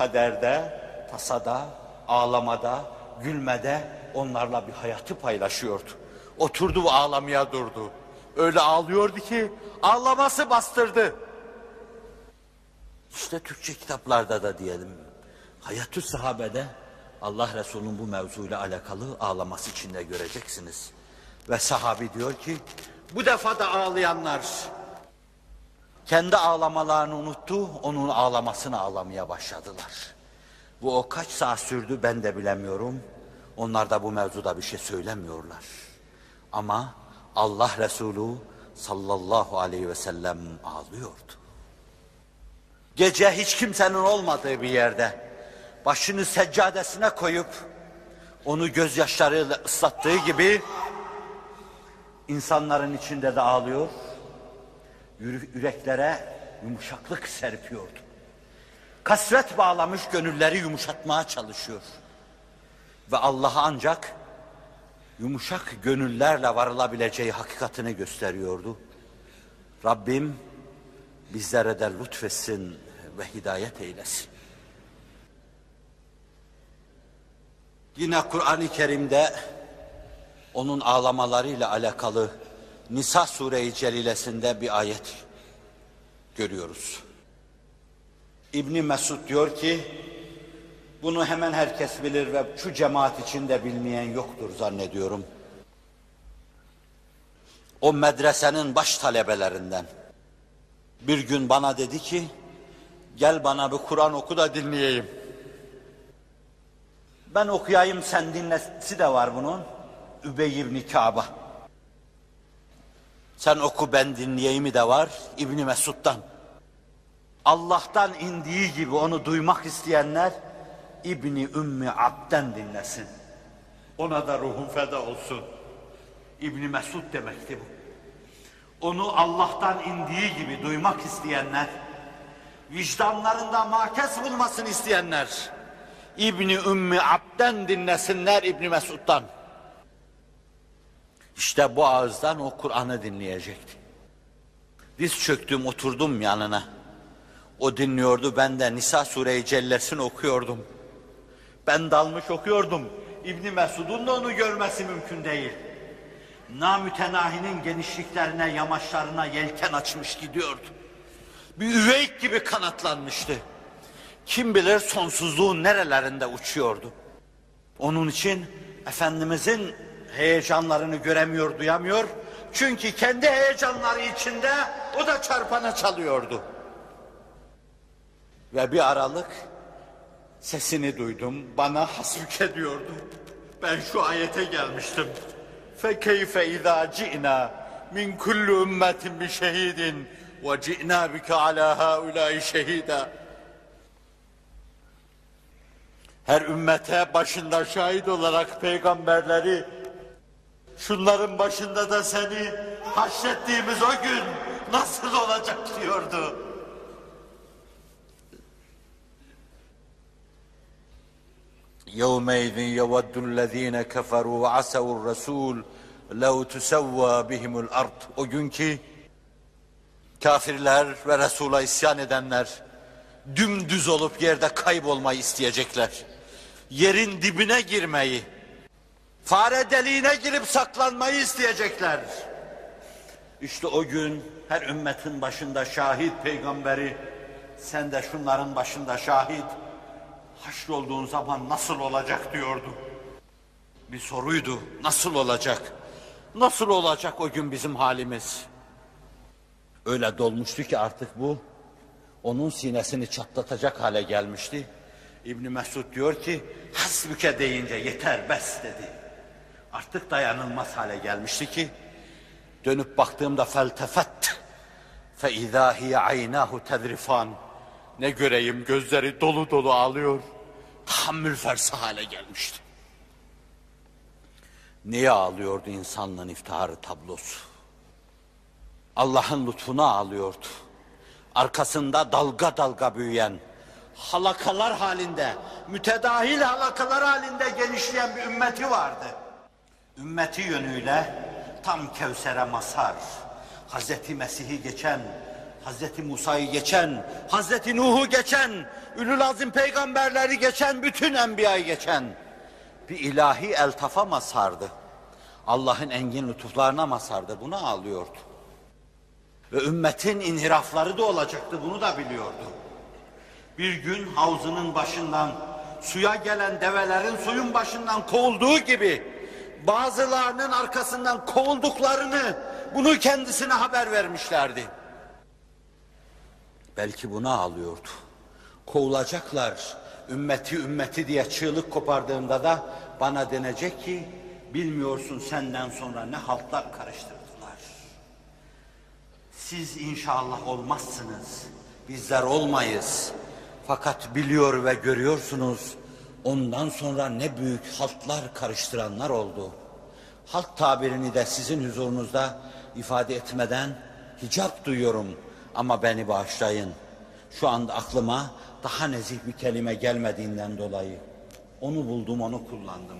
Speaker 1: Kaderde, tasada, ağlamada, gülmede onlarla bir hayatı paylaşıyordu. Oturdu ve ağlamaya durdu. Öyle ağlıyordu ki ağlaması bastırdı. İşte Türkçe kitaplarda da diyelim. Hayatü sahabede Allah Resulü'nün bu mevzuyla alakalı ağlaması içinde göreceksiniz. Ve sahabi diyor ki bu defa da ağlayanlar kendi ağlamalarını unuttu, onun ağlamasını ağlamaya başladılar. Bu o kaç saat sürdü ben de bilemiyorum. Onlar da bu mevzuda bir şey söylemiyorlar. Ama Allah Resulü sallallahu aleyhi ve sellem ağlıyordu. Gece hiç kimsenin olmadığı bir yerde başını seccadesine koyup onu gözyaşlarıyla ıslattığı gibi insanların içinde de ağlıyor. Yüreklere yumuşaklık serpiyordu. Kasvet bağlamış gönülleri yumuşatmaya çalışıyor. Ve Allah'a ancak yumuşak gönüllerle varılabileceği hakikatini gösteriyordu. Rabbim bizlere de lütfetsin ve hidayet eylesin. Yine Kur'an-ı Kerim'de onun ağlamalarıyla alakalı Nisa Sure-i Celilesinde bir ayet görüyoruz. İbni Mesud diyor ki, bunu hemen herkes bilir ve şu cemaat içinde bilmeyen yoktur zannediyorum. O medresenin baş talebelerinden. Bir gün bana dedi ki, gel bana bir Kur'an oku da dinleyeyim. Ben okuyayım sen dinlesi de var bunun. Übey ibn Ka'ba. Sen oku ben dinleyeyimi de var İbni Mesud'dan. Allah'tan indiği gibi onu duymak isteyenler İbni Ümmi Abd'den dinlesin. Ona da ruhum feda olsun. İbni Mesud demekti bu. Onu Allah'tan indiği gibi duymak isteyenler, vicdanlarında makes bulmasını isteyenler, İbni Ümmi Abd'den dinlesinler İbni Mesud'dan. İşte bu ağızdan o Kur'an'ı dinleyecekti. Diz çöktüm oturdum yanına. O dinliyordu ben de Nisa Sure-i Cellesini okuyordum. Ben dalmış okuyordum. İbni Mesud'un da onu görmesi mümkün değil. Namütenahinin genişliklerine, yamaçlarına yelken açmış gidiyordu. Bir üveyik gibi kanatlanmıştı. Kim bilir sonsuzluğun nerelerinde uçuyordu. Onun için Efendimizin heyecanlarını göremiyor, duyamıyor. Çünkü kendi heyecanları içinde o da çarpana çalıyordu. Ve bir aralık sesini duydum, bana hasbük ediyordu. Ben şu ayete gelmiştim. فَكَيْفَ اِذَا جِئْنَا مِنْ كُلُّ اُمَّةٍ بِشَهِيدٍ وَجِئْنَا بِكَ عَلَى هَؤُلَاءِ شَهِيدًا Her ümmete başında şahit olarak peygamberleri, şunların başında da seni haşrettiğimiz o gün nasıl olacak diyordu. يومئذ يود الذين كفروا وعسوا الرسول لو تسوى بهم الأرض O gün ki kafirler ve Resul'a isyan edenler dümdüz olup yerde kaybolmayı isteyecekler. Yerin dibine girmeyi, fare deliğine girip saklanmayı isteyecekler. İşte o gün her ümmetin başında şahit peygamberi, sen de şunların başında şahit, haşrolduğun zaman nasıl olacak diyordu. Bir soruydu. Nasıl olacak? Nasıl olacak o gün bizim halimiz? Öyle dolmuştu ki artık bu onun sinesini çatlatacak hale gelmişti. İbn Mesud diyor ki hasbüke deyince yeter bes dedi. Artık dayanılmaz hale gelmişti ki dönüp baktığımda feltefet fe izâ hiye aynâhu tedrifan ne göreyim gözleri dolu dolu ağlıyor. Tahammül fersi hale gelmişti. Niye ağlıyordu insanlığın iftiharı tablosu? Allah'ın lütfuna ağlıyordu. Arkasında dalga dalga büyüyen, halakalar halinde, mütedahil halakalar halinde genişleyen bir ümmeti vardı. Ümmeti yönüyle tam Kevser'e mazhar, Hazreti Mesih'i geçen, Hazreti Musa'yı geçen, Hazreti Nuh'u geçen, Ülül Azim peygamberleri geçen, bütün enbiyayı geçen bir ilahi eltafa mazhardı. Allah'ın engin lütuflarına mazhardı. Buna ağlıyordu. Ve ümmetin inhirafları da olacaktı. Bunu da biliyordu. Bir gün havzının başından suya gelen develerin suyun başından kovulduğu gibi bazılarının arkasından kovulduklarını bunu kendisine haber vermişlerdi. Belki buna ağlıyordu. Kovulacaklar. Ümmeti ümmeti diye çığlık kopardığımda da bana denecek ki bilmiyorsun senden sonra ne haltlar karıştırdılar. Siz inşallah olmazsınız. Bizler olmayız. Fakat biliyor ve görüyorsunuz ondan sonra ne büyük haltlar karıştıranlar oldu. Halk tabirini de sizin huzurunuzda ifade etmeden hicap duyuyorum ama beni bağışlayın. Şu anda aklıma daha nezih bir kelime gelmediğinden dolayı onu buldum onu kullandım.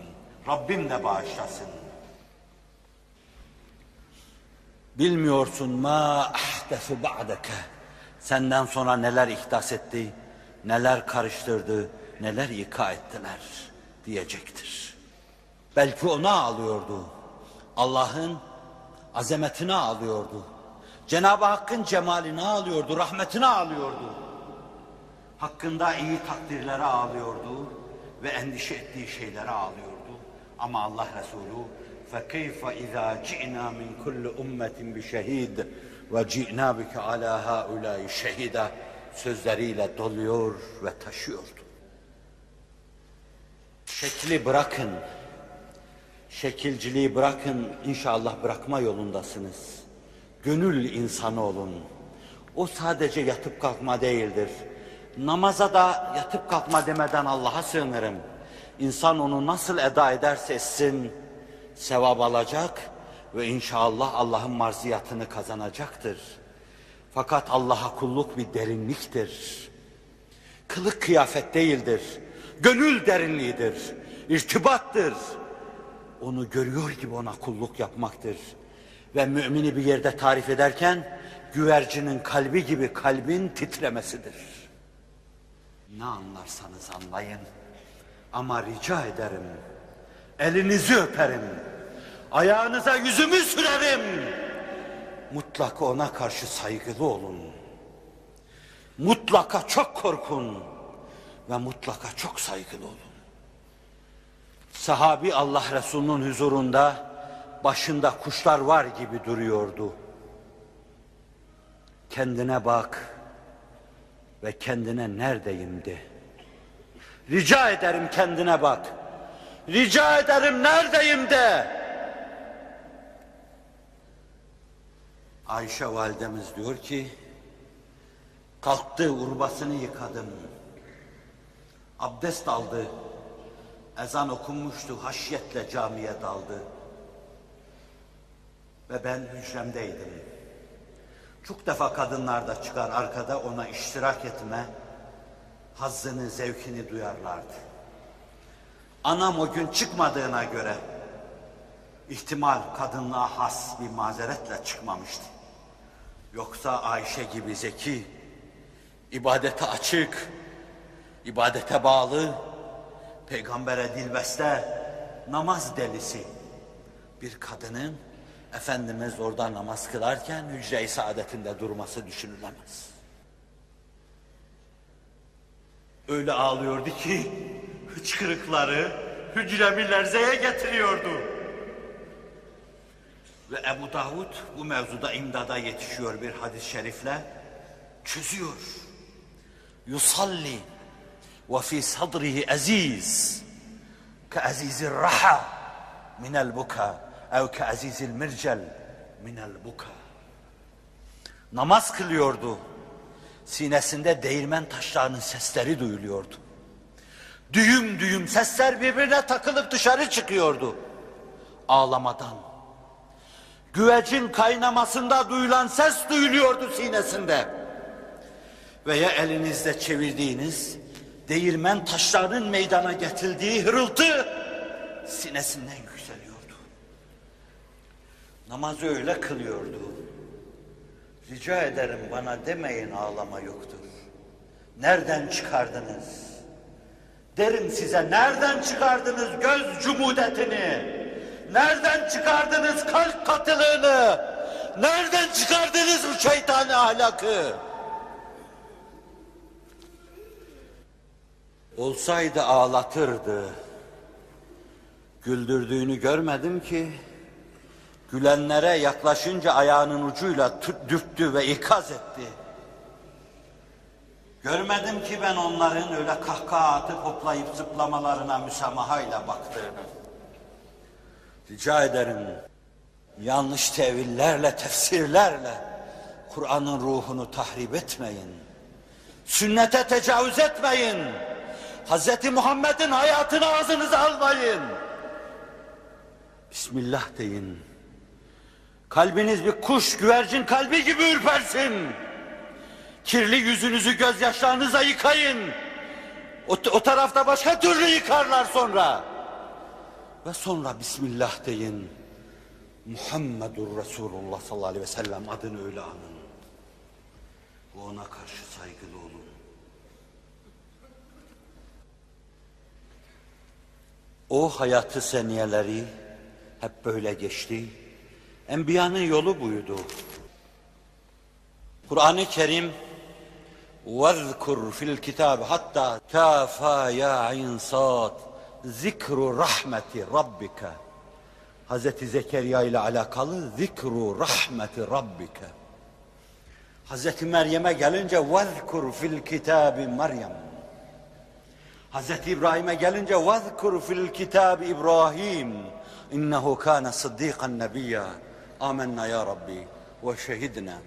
Speaker 1: Rabbim de bağışlasın. Bilmiyorsun ma ahdesu ba'deke. Senden sonra neler ihdas etti, neler karıştırdı, neler ika ettiler diyecektir. Belki ona ağlıyordu. Allah'ın azametine ağlıyordu. Cenab-ı Hakk'ın cemaline ağlıyordu, rahmetine ağlıyordu. Hakkında iyi takdirlere ağlıyordu ve endişe ettiği şeylere ağlıyordu. Ama Allah Resulü فَكَيْفَ اِذَا جِئْنَا مِنْ كُلِّ اُمَّةٍ بِشَهِيدٍ وَجِئْنَا بِكَ عَلَى هَا اُولَٰئِ شَهِيدًا sözleriyle doluyor ve taşıyordu. Şekli bırakın, şekilciliği bırakın, inşallah bırakma yolundasınız. Gönül insanı olun. O sadece yatıp kalkma değildir. Namaza da yatıp kalkma demeden Allah'a sığınırım. İnsan onu nasıl eda ederse etsin, sevap alacak ve inşallah Allah'ın marziyatını kazanacaktır. Fakat Allah'a kulluk bir derinliktir. Kılık kıyafet değildir. Gönül derinliğidir. irtibattır. Onu görüyor gibi ona kulluk yapmaktır. Ve mümini bir yerde tarif ederken güvercinin kalbi gibi kalbin titremesidir. Ne anlarsanız anlayın. Ama rica ederim. Elinizi öperim. Ayağınıza yüzümü sürerim. Mutlaka ona karşı saygılı olun. Mutlaka çok korkun ve mutlaka çok saygılı olun. Sahabi Allah Resulü'nün huzurunda başında kuşlar var gibi duruyordu. Kendine bak ve kendine neredeyim de. Rica ederim kendine bak. Rica ederim neredeyim de. Ayşe validemiz diyor ki, kalktı urbasını yıkadım. Abdest aldı. Ezan okunmuştu, haşyetle camiye daldı. Ve ben hücremdeydim. Çok defa kadınlar da çıkar arkada ona iştirak etme, hazzını, zevkini duyarlardı. Anam o gün çıkmadığına göre ihtimal kadınlığa has bir mazeretle çıkmamıştı. Yoksa Ayşe gibi zeki, ibadete açık, ibadete bağlı, peygambere dilbeste, namaz delisi bir kadının Efendimiz orada namaz kılarken hücre-i saadetinde durması düşünülemez. Öyle ağlıyordu ki hıçkırıkları, hücremi lerzeye getiriyordu. Ve Ebu Davud bu mevzuda imdada yetişiyor bir hadis-i şerifle. Çözüyor. Yusalli aziz ke azizir raha minel buka ev ke azizil mircel minel buka. Namaz kılıyordu. Sinesinde değirmen taşlarının sesleri duyuluyordu. Düğüm düğüm sesler birbirine takılıp dışarı çıkıyordu. Ağlamadan. Güvecin kaynamasında duyulan ses duyuluyordu sinesinde. Veya elinizde çevirdiğiniz değirmen taşlarının meydana getirdiği hırıltı sinesinden yükseliyordu. Namazı öyle kılıyordu. Rica ederim bana demeyin ağlama yoktur. Nereden çıkardınız? Derim size nereden çıkardınız göz cumudetini? Nereden çıkardınız kalp katılığını? Nereden çıkardınız bu şeytani ahlakı? Olsaydı ağlatırdı. Güldürdüğünü görmedim ki. Gülenlere yaklaşınca ayağının ucuyla dürttü ve ikaz etti. Görmedim ki ben onların öyle kahkaha atıp hoplayıp zıplamalarına müsamahayla baktığını. Rica ederim yanlış tevillerle, tefsirlerle Kur'an'ın ruhunu tahrip etmeyin. Sünnete tecavüz etmeyin. Hz. Muhammed'in hayatını ağzınıza almayın. Bismillah deyin. Kalbiniz bir kuş, güvercin kalbi gibi ürpersin. Kirli yüzünüzü gözyaşlarınıza yıkayın. O, o tarafta başka türlü yıkarlar sonra. Ve sonra Bismillah deyin. Muhammedur Resulullah sallallahu aleyhi ve sellem adını öyle anın. Ve ona karşı saygılı olun. O hayatı seniyeleri hep böyle geçti. Enbiyanın yolu buydu. Kur'an-ı Kerim وَذْكُرْ فِي الْكِتَابِ hatta كَافَا يَا عِنْ صَادٍ zikru rahmeti rabbike Hazreti Zekeriya ile alakalı zikru rahmeti rabbike Hazreti Meryem'e gelince vezkur fil kitabi Meryem Hazreti İbrahim'e gelince vezkur fil kitabi İbrahim innehu kana sıddikan nebiyya amenna ya Rabbi ve şehidna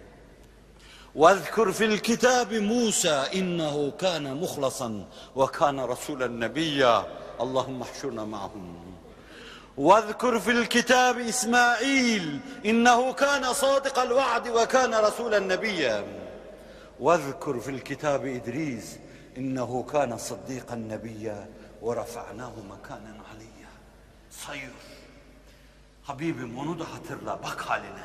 Speaker 1: واذكر في الكتاب موسى إنه كان مخلصا وكان رسولا نبيا اللهم احشرنا معهم واذكر في الكتاب إسماعيل إنه كان صادق الوعد وكان رسولا نبيا واذكر في الكتاب إدريس İnnehu kana sıddiqan nebiyya ve rafa'nahu makanen aliyya. Sayıyor. Habibim onu da hatırla bak haline.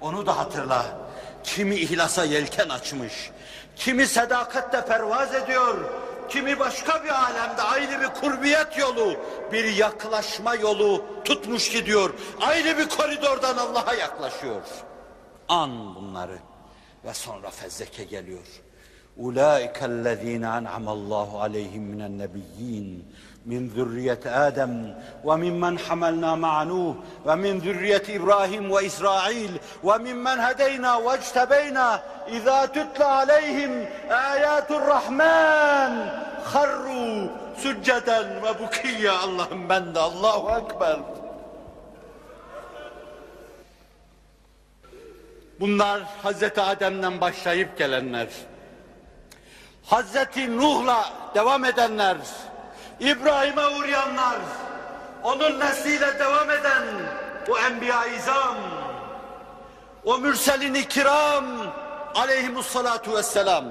Speaker 1: Onu da hatırla. Kimi ihlasa yelken açmış. Kimi sedakatle pervaz ediyor. Kimi başka bir alemde ayrı bir kurbiyet yolu, bir yaklaşma yolu tutmuş gidiyor. Ayrı bir koridordan Allah'a yaklaşıyor. An bunları ve sonra fezleke geliyor. أولئك الذين أنعم الله عليهم من النبيين من ذرية آدم وممن حملنا مع نوح ومن ذرية إبراهيم وإسرائيل وممن هدينا واجتبينا إذا تتلى عليهم آيات الرحمن خروا سجدا وبكيا اللهم بند الله أكبر Bunlar Hazreti Adem'den başlayıp gelenler. Hazreti Nuh'la devam edenler, İbrahim'e uğrayanlar, onun nesliyle devam eden o enbiya-i izam, o mürselin-i kiram aleyhimussalatu vesselam.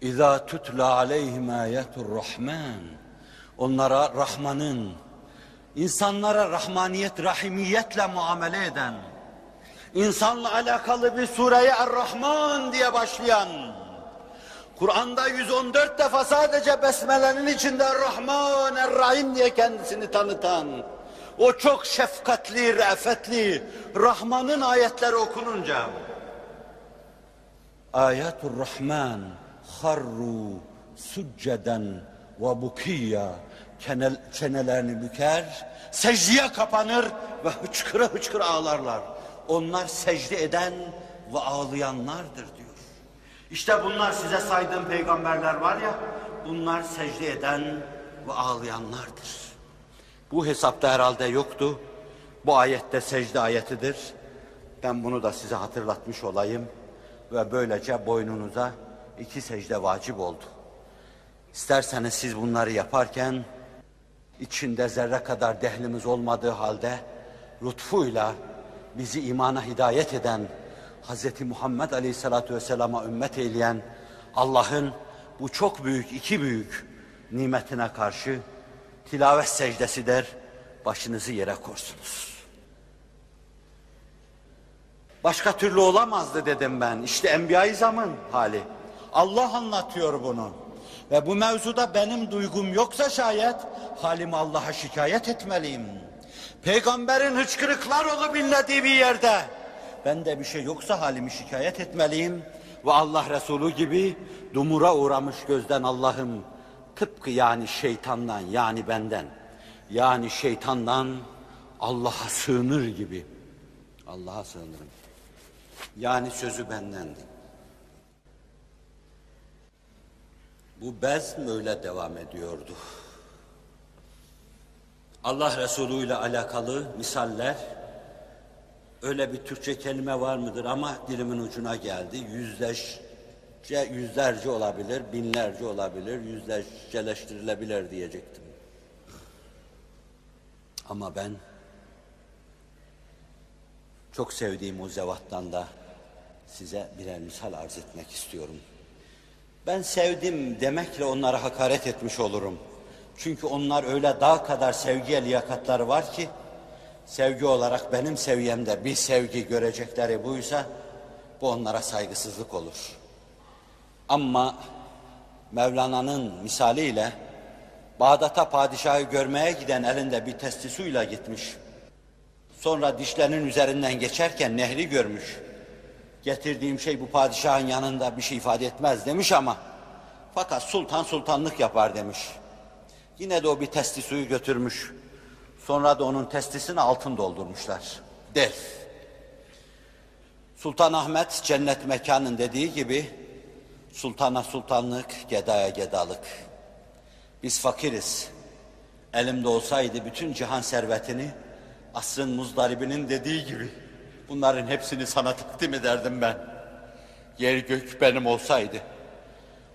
Speaker 1: İza tutla aleyhim ayetur rahman. Onlara Rahman'ın, insanlara rahmaniyet, rahimiyetle muamele eden, insanla alakalı bir sureye Er-Rahman diye başlayan, Kur'an'da 114 defa sadece Besmele'nin içinde Er-Rahman, Er-Rahim diye kendisini tanıtan, o çok şefkatli, re'fetli, Rahman'ın ayetleri okununca, Ayatul Rahman, harru succeden ve Kenel, çenelerini büker, secdeye kapanır ve hıçkıra hıçkıra ağlarlar. Onlar secde eden ve ağlayanlardır diyor. İşte bunlar size saydığım peygamberler var ya, bunlar secde eden ve ağlayanlardır. Bu hesapta herhalde yoktu. Bu ayette secde ayetidir. Ben bunu da size hatırlatmış olayım. Ve böylece boynunuza iki secde vacip oldu. İsterseniz siz bunları yaparken içinde zerre kadar dehlimiz olmadığı halde lütfuyla bizi imana hidayet eden Hz. Muhammed Aleyhisselatü Vesselam'a ümmet eyleyen Allah'ın bu çok büyük, iki büyük nimetine karşı tilavet secdesi der, başınızı yere korsunuz. Başka türlü olamazdı dedim ben. İşte Enbiya-i Zaman hali. Allah anlatıyor bunu. Ve bu mevzuda benim duygum yoksa şayet halimi Allah'a şikayet etmeliyim. Peygamberin hıçkırıklar olup inlediği bir yerde bende bir şey yoksa halimi şikayet etmeliyim. Ve Allah Resulü gibi dumura uğramış gözden Allah'ım tıpkı yani şeytandan yani benden yani şeytandan Allah'a sığınır gibi Allah'a sığınırım. Yani sözü bendendi. Bu bezm öyle devam ediyordu. Allah Resulü ile alakalı misaller öyle bir Türkçe kelime var mıdır ama dilimin ucuna geldi. Yüzlerce, yüzlerce olabilir, binlerce olabilir, yüzlerceleştirilebilir diyecektim. Ama ben çok sevdiğim o zevattan da size birer misal arz etmek istiyorum. Ben sevdim demekle onlara hakaret etmiş olurum. Çünkü onlar öyle dağ kadar sevgiye liyakatları var ki, sevgi olarak benim seviyemde bir sevgi görecekleri buysa, bu onlara saygısızlık olur. Ama Mevlana'nın misaliyle, Bağdat'a padişahı görmeye giden elinde bir testi suyla gitmiş. Sonra dişlerinin üzerinden geçerken nehri görmüş. Getirdiğim şey bu padişahın yanında bir şey ifade etmez demiş ama fakat sultan sultanlık yapar demiş. Yine de o bir testi suyu götürmüş. Sonra da onun testisine altın doldurmuşlar. Der. Sultan Ahmet cennet mekanın dediği gibi sultana sultanlık, gedaya gedalık. Biz fakiriz. Elimde olsaydı bütün cihan servetini asrın muzdaribinin dediği gibi bunların hepsini sana takdim ederdim ben. Yer gök benim olsaydı,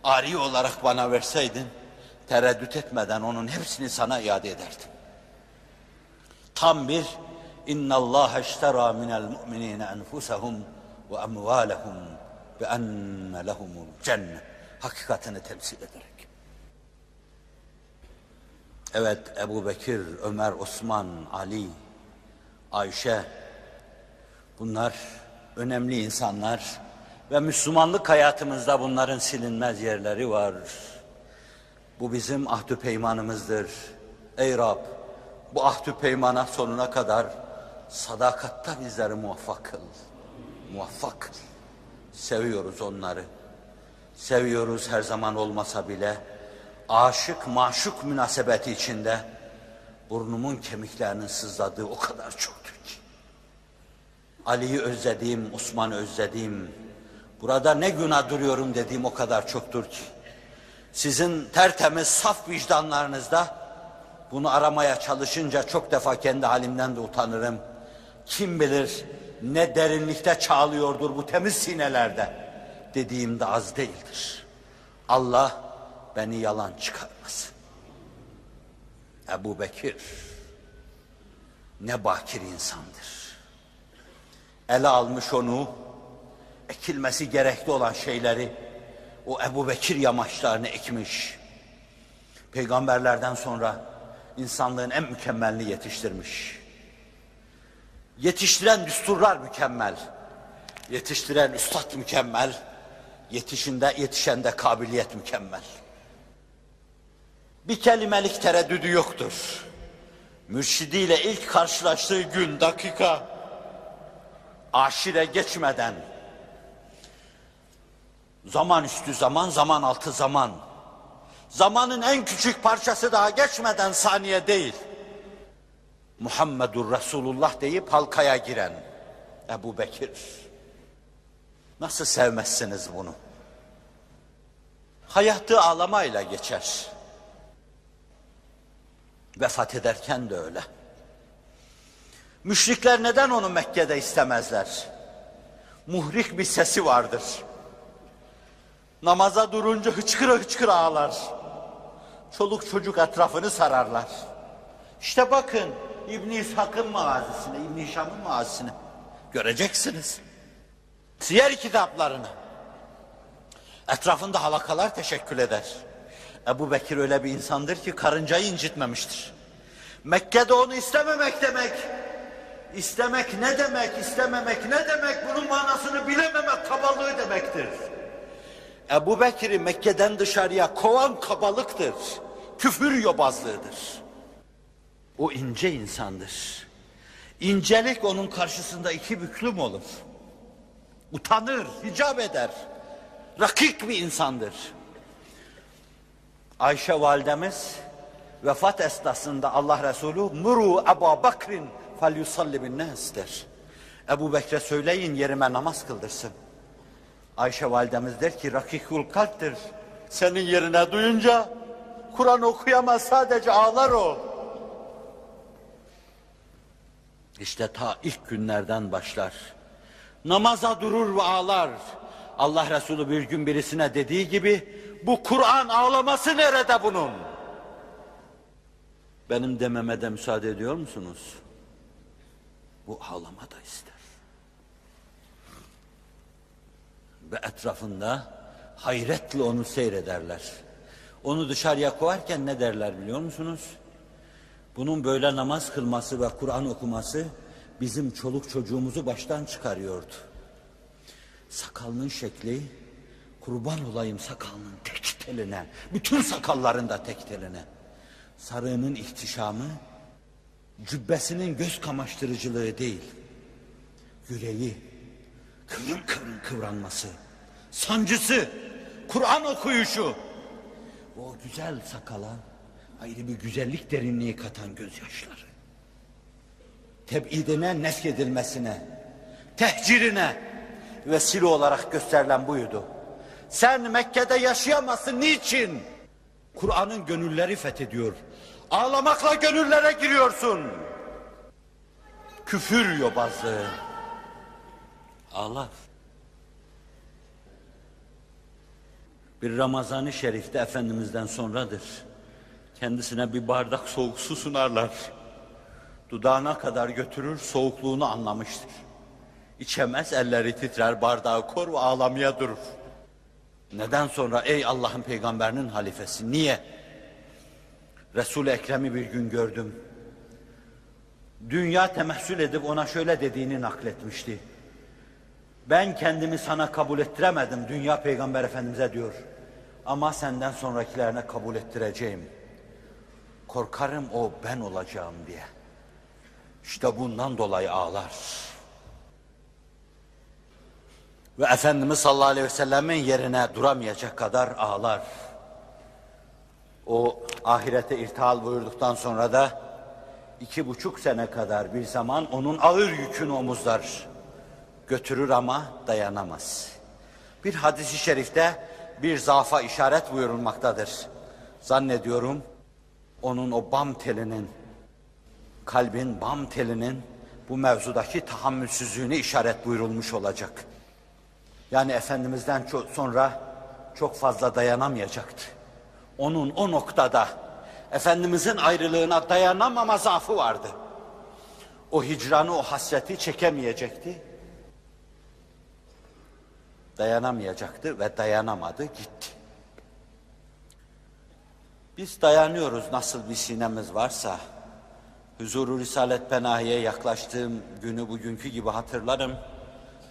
Speaker 1: ari olarak bana verseydin, tereddüt etmeden onun hepsini sana iade ederdim. Tam bir iştera minel mu'minine enfusahum ve amvalahum ve enne lehumul cennet hakikatini temsil ederek. Evet Ebu Bekir, Ömer, Osman, Ali, Ayşe bunlar önemli insanlar ve Müslümanlık hayatımızda bunların silinmez yerleri var. Bu bizim ahdü peymanımızdır. Ey Rab bu ahdü peymana sonuna kadar sadakatta bizleri muvaffak kıl. Muvaffak kıl. Seviyoruz onları. Seviyoruz her zaman olmasa bile aşık maşuk münasebeti içinde burnumun kemiklerinin sızladığı o kadar çoktur ki. Ali'yi özlediğim, Osman'ı özlediğim, burada ne günah duruyorum dediğim o kadar çoktur ki. Sizin tertemiz, saf vicdanlarınızda bunu aramaya çalışınca çok defa kendi halimden de utanırım. Kim bilir ne derinlikte çağlıyordur bu temiz sinelerde dediğim de az değildir. Allah beni yalan çıkarmasın. Ebu Bekir ne bakir insandır. Ele almış onu, ekilmesi gerekli olan şeyleri, o Ebu Bekir yamaçlarını ekmiş. Peygamberlerden sonra insanlığın en mükemmelini yetiştirmiş. Yetiştiren düsturlar mükemmel. Yetiştiren üstad mükemmel. Yetişinde, yetişende kabiliyet mükemmel. Bir kelimelik tereddüdü yoktur. Mürşidiyle ilk karşılaştığı gün, dakika, aşire geçmeden Zaman üstü zaman, zaman altı zaman. Zamanın en küçük parçası daha geçmeden saniye değil. Muhammedur Resulullah deyip halkaya giren Ebu Bekir. Nasıl sevmezsiniz bunu? Hayatı ağlamayla geçer. Vefat ederken de öyle. Müşrikler neden onu Mekke'de istemezler? Muhrik bir sesi vardır. Namaza durunca hıçkıra hıçkıra ağlar. Çoluk çocuk etrafını sararlar. İşte bakın İbn İshak'ın mazisine, İbn Hişam'ın mazisine göreceksiniz. Siyer kitaplarını. Etrafında halakalar teşekkül eder. Ebu Bekir öyle bir insandır ki karıncayı incitmemiştir. Mekke'de onu istememek demek. İstemek ne demek, istememek ne demek bunun manasını bilememek kabalığı demektir. Ebu Bekir'i Mekke'den dışarıya kovan kabalıktır. Küfür yobazlığıdır. O ince insandır. İncelik onun karşısında iki büklüm olur. Utanır, hicap eder. Rakik bir insandır. Ayşe validemiz vefat esnasında Allah Resulü muru Ebu Bakrin fel yusalli bin der. Ebu Bekre söyleyin yerime namaz kıldırsın. Ayşe validemiz der ki rakikul kalptir. Senin yerine duyunca Kur'an okuyamaz sadece ağlar o. İşte ta ilk günlerden başlar. Namaza durur ve ağlar. Allah Resulü bir gün birisine dediği gibi bu Kur'an ağlaması nerede bunun? Benim dememe de müsaade ediyor musunuz? Bu ağlama da ister. Ve etrafında hayretle onu seyrederler. Onu dışarıya koyarken ne derler biliyor musunuz? Bunun böyle namaz kılması ve Kur'an okuması bizim çoluk çocuğumuzu baştan çıkarıyordu. Sakalının şekli, kurban olayım sakalının tek teline, bütün sakallarında tek teline. Sarığının ihtişamı, cübbesinin göz kamaştırıcılığı değil, yüreği, kıvrım kıvrım kıvranması, sancısı, Kur'an okuyuşu, o güzel sakala ayrı bir güzellik derinliği katan gözyaşları. Tebidine, nefyedilmesine, tehcirine vesile olarak gösterilen buydu. Sen Mekke'de yaşayamazsın. Niçin? Kur'an'ın gönülleri fethediyor. Ağlamakla gönüllere giriyorsun. Küfür yobazlığı. Ağlar. Bir Ramazan-ı Şerif'te Efendimiz'den sonradır. Kendisine bir bardak soğuk su sunarlar. Dudağına kadar götürür, soğukluğunu anlamıştır. İçemez, elleri titrer, bardağı kor ve ağlamaya durur. Neden sonra ey Allah'ın peygamberinin halifesi, niye? Resul-i Ekrem'i bir gün gördüm. Dünya temessül edip ona şöyle dediğini nakletmişti. Ben kendimi sana kabul ettiremedim dünya peygamber efendimize diyor. Ama senden sonrakilerine kabul ettireceğim. Korkarım o ben olacağım diye. İşte bundan dolayı ağlar. Ve Efendimiz sallallahu aleyhi ve sellemin yerine duramayacak kadar ağlar. O ahirete irtihal buyurduktan sonra da iki buçuk sene kadar bir zaman onun ağır yükünü omuzlar götürür ama dayanamaz. Bir hadisi şerifte bir zafa işaret buyurulmaktadır. Zannediyorum onun o bam telinin, kalbin bam telinin bu mevzudaki tahammülsüzlüğünü işaret buyurulmuş olacak. Yani Efendimiz'den çok sonra çok fazla dayanamayacaktı. Onun o noktada Efendimiz'in ayrılığına dayanamama zaafı vardı. O hicranı, o hasreti çekemeyecekti. Dayanamayacaktı ve dayanamadı, gitti. Biz dayanıyoruz nasıl bir sinemiz varsa. Huzuru Risalet Penahi'ye yaklaştığım günü bugünkü gibi hatırlarım.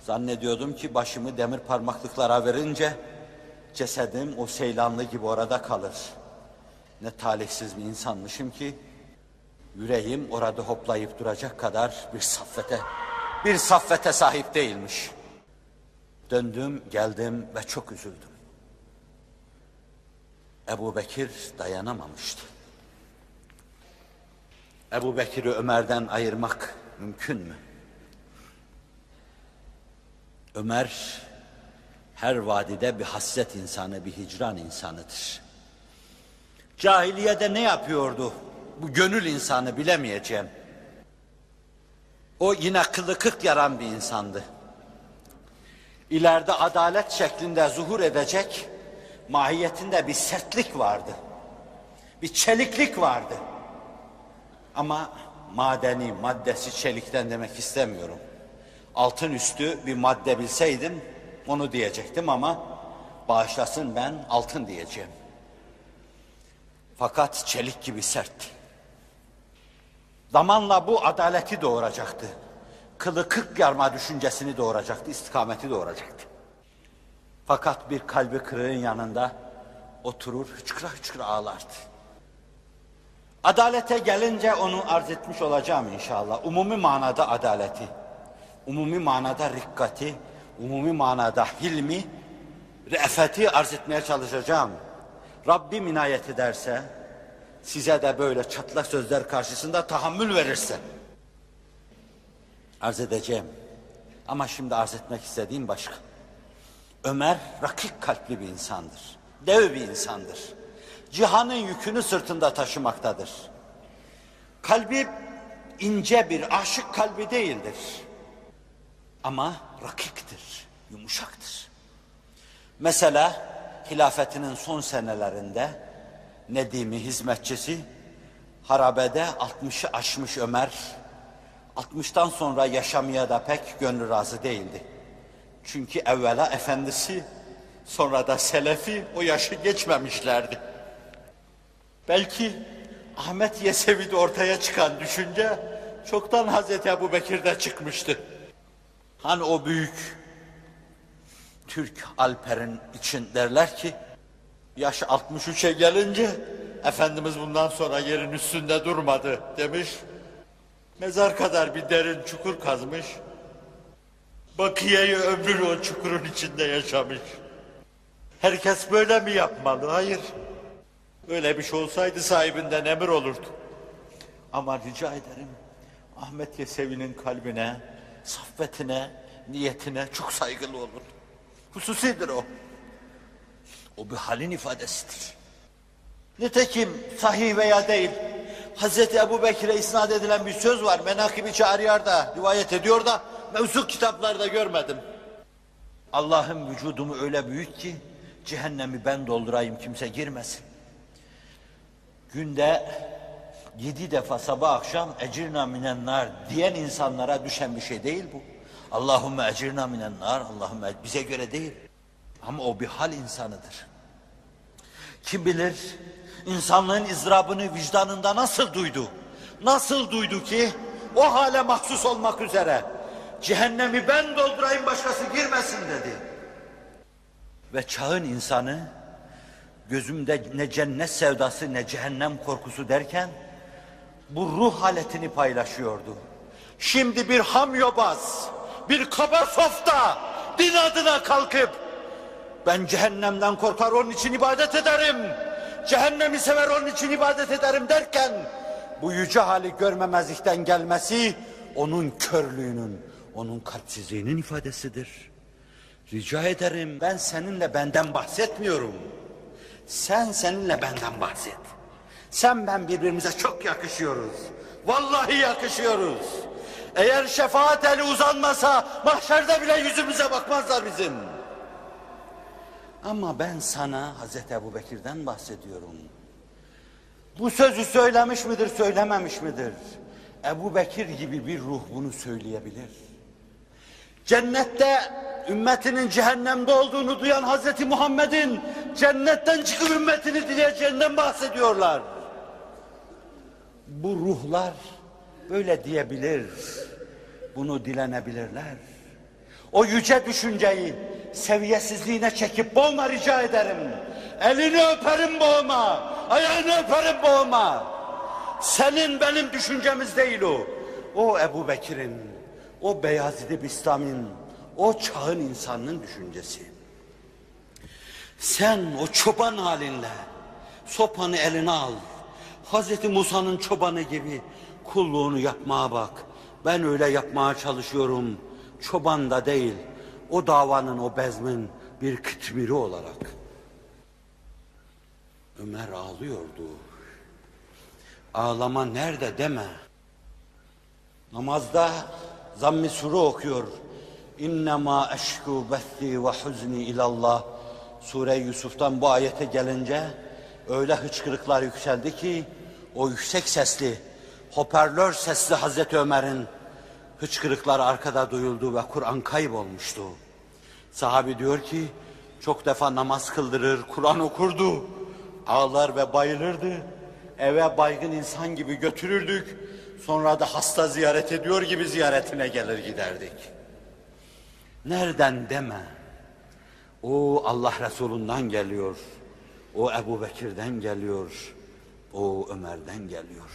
Speaker 1: Zannediyordum ki başımı demir parmaklıklara verince cesedim o seylanlı gibi orada kalır. Ne talihsiz bir insanmışım ki yüreğim orada hoplayıp duracak kadar bir saffete, bir saffete sahip değilmiş. Döndüm, geldim ve çok üzüldüm. Ebu Bekir dayanamamıştı. Ebu Bekir'i Ömer'den ayırmak mümkün mü? Ömer her vadide bir hasret insanı, bir hicran insanıdır. Cahiliyede ne yapıyordu? Bu gönül insanı bilemeyeceğim. O yine kılı kırk yaran bir insandı. İleride adalet şeklinde zuhur edecek, mahiyetinde bir sertlik vardı. Bir çeliklik vardı. Ama madeni, maddesi çelikten demek istemiyorum. Altın üstü bir madde bilseydim onu diyecektim ama bağışlasın ben altın diyeceğim. Fakat çelik gibi sertti. Zamanla bu adaleti doğuracaktı. Kılı kırk yarma düşüncesini doğuracaktı, istikameti doğuracaktı. Fakat bir kalbi kırığın yanında oturur hıçkıra hıçkıra ağlardı. Adalete gelince onu arz etmiş olacağım inşallah. Umumi manada adaleti, umumi manada rikkati, umumi manada hilmi, re'feti arz etmeye çalışacağım. Rabbim inayet ederse, size de böyle çatlak sözler karşısında tahammül verirse, arz edeceğim. Ama şimdi arz etmek istediğim başka. Ömer rakik kalpli bir insandır. Dev bir insandır. Cihanın yükünü sırtında taşımaktadır. Kalbi ince bir aşık kalbi değildir. Ama rakiktir, yumuşaktır. Mesela hilafetinin son senelerinde Nedim'i hizmetçisi harabede 60'ı aşmış Ömer 60'tan sonra yaşamaya da pek gönlü razı değildi. Çünkü evvela efendisi sonra da selefi o yaşı geçmemişlerdi. Belki Ahmet Yesevi'de ortaya çıkan düşünce çoktan Hazreti Ebu Bekir'de çıkmıştı. Hani o büyük Türk Alper'in için derler ki yaş 63'e gelince Efendimiz bundan sonra yerin üstünde durmadı demiş. Mezar kadar bir derin çukur kazmış. Bakiye'yi ömrünü o çukurun içinde yaşamış. Herkes böyle mi yapmalı? Hayır. Öyle bir şey olsaydı sahibinden emir olurdu. Ama rica ederim Ahmet Yesevi'nin kalbine, saffetine, niyetine çok saygılı olun. Hususidir o. O bir halin ifadesidir. Nitekim sahih veya değil, Hazreti Ebu Bekir'e isnat edilen bir söz var. Menakib-i Çağriyar'da rivayet ediyor da mevzu kitaplarda görmedim. Allah'ın vücudumu öyle büyük ki cehennemi ben doldurayım kimse girmesin. Günde yedi defa sabah akşam ecirna minen nar diyen insanlara düşen bir şey değil bu. Allahümme ecirna minen nar, Allahümme bize göre değil. Ama o bir hal insanıdır. Kim bilir insanlığın izrabını vicdanında nasıl duydu? Nasıl duydu ki o hale mahsus olmak üzere cehennemi ben doldurayım başkası girmesin dedi. Ve çağın insanı gözümde ne cennet sevdası ne cehennem korkusu derken bu ruh haletini paylaşıyordu. Şimdi bir hamyobaz, bir kaba softa din adına kalkıp ben cehennemden korkar onun için ibadet ederim. Cehennemi sever onun için ibadet ederim derken bu yüce hali görmemezlikten gelmesi onun körlüğünün, onun kalpsizliğinin ifadesidir. Rica ederim ben seninle benden bahsetmiyorum. Sen seninle benden bahset. Sen ben birbirimize çok yakışıyoruz. Vallahi yakışıyoruz. Eğer şefaat eli uzanmasa mahşerde bile yüzümüze bakmazlar bizim. Ama ben sana Hazreti Ebu Bekir'den bahsediyorum. Bu sözü söylemiş midir, söylememiş midir? Ebu Bekir gibi bir ruh bunu söyleyebilir. Cennette ümmetinin cehennemde olduğunu duyan Hazreti Muhammed'in cennetten çıkıp ümmetini dileyeceğinden bahsediyorlar. Bu ruhlar böyle diyebilir. Bunu dilenebilirler. O yüce düşünceyi seviyesizliğine çekip boğma rica ederim. Elini öperim boğma, ayağını öperim boğma. Senin benim düşüncemiz değil o. O Ebu Bekir'in, o Beyazid-i Bistam'ın, o çağın insanının düşüncesi. Sen o çoban halinle sopanı eline al. Hazreti Musa'nın çobanı gibi kulluğunu yapmaya bak. Ben öyle yapmaya çalışıyorum. Çoban da değil. O davanın, o bezmin bir kıtmiri olarak. Ömer ağlıyordu. Ağlama nerede deme. Namazda zamm-ı sure okuyor. İnnemâ eşkû bethi ve huzni ilallah. Sure Yusuf'tan bu ayete gelince öyle hıçkırıklar yükseldi ki o yüksek sesli, hoparlör sesli Hazreti Ömer'in hıçkırıkları arkada duyuldu ve Kur'an kaybolmuştu. Sahabi diyor ki çok defa namaz kıldırır, Kur'an okurdu. Ağlar ve bayılırdı. Eve baygın insan gibi götürürdük. Sonra da hasta ziyaret ediyor gibi ziyaretine gelir giderdik. Nereden deme. O Allah Resulü'nden geliyor. O Ebu Bekir'den geliyor. O Ömer'den geliyor.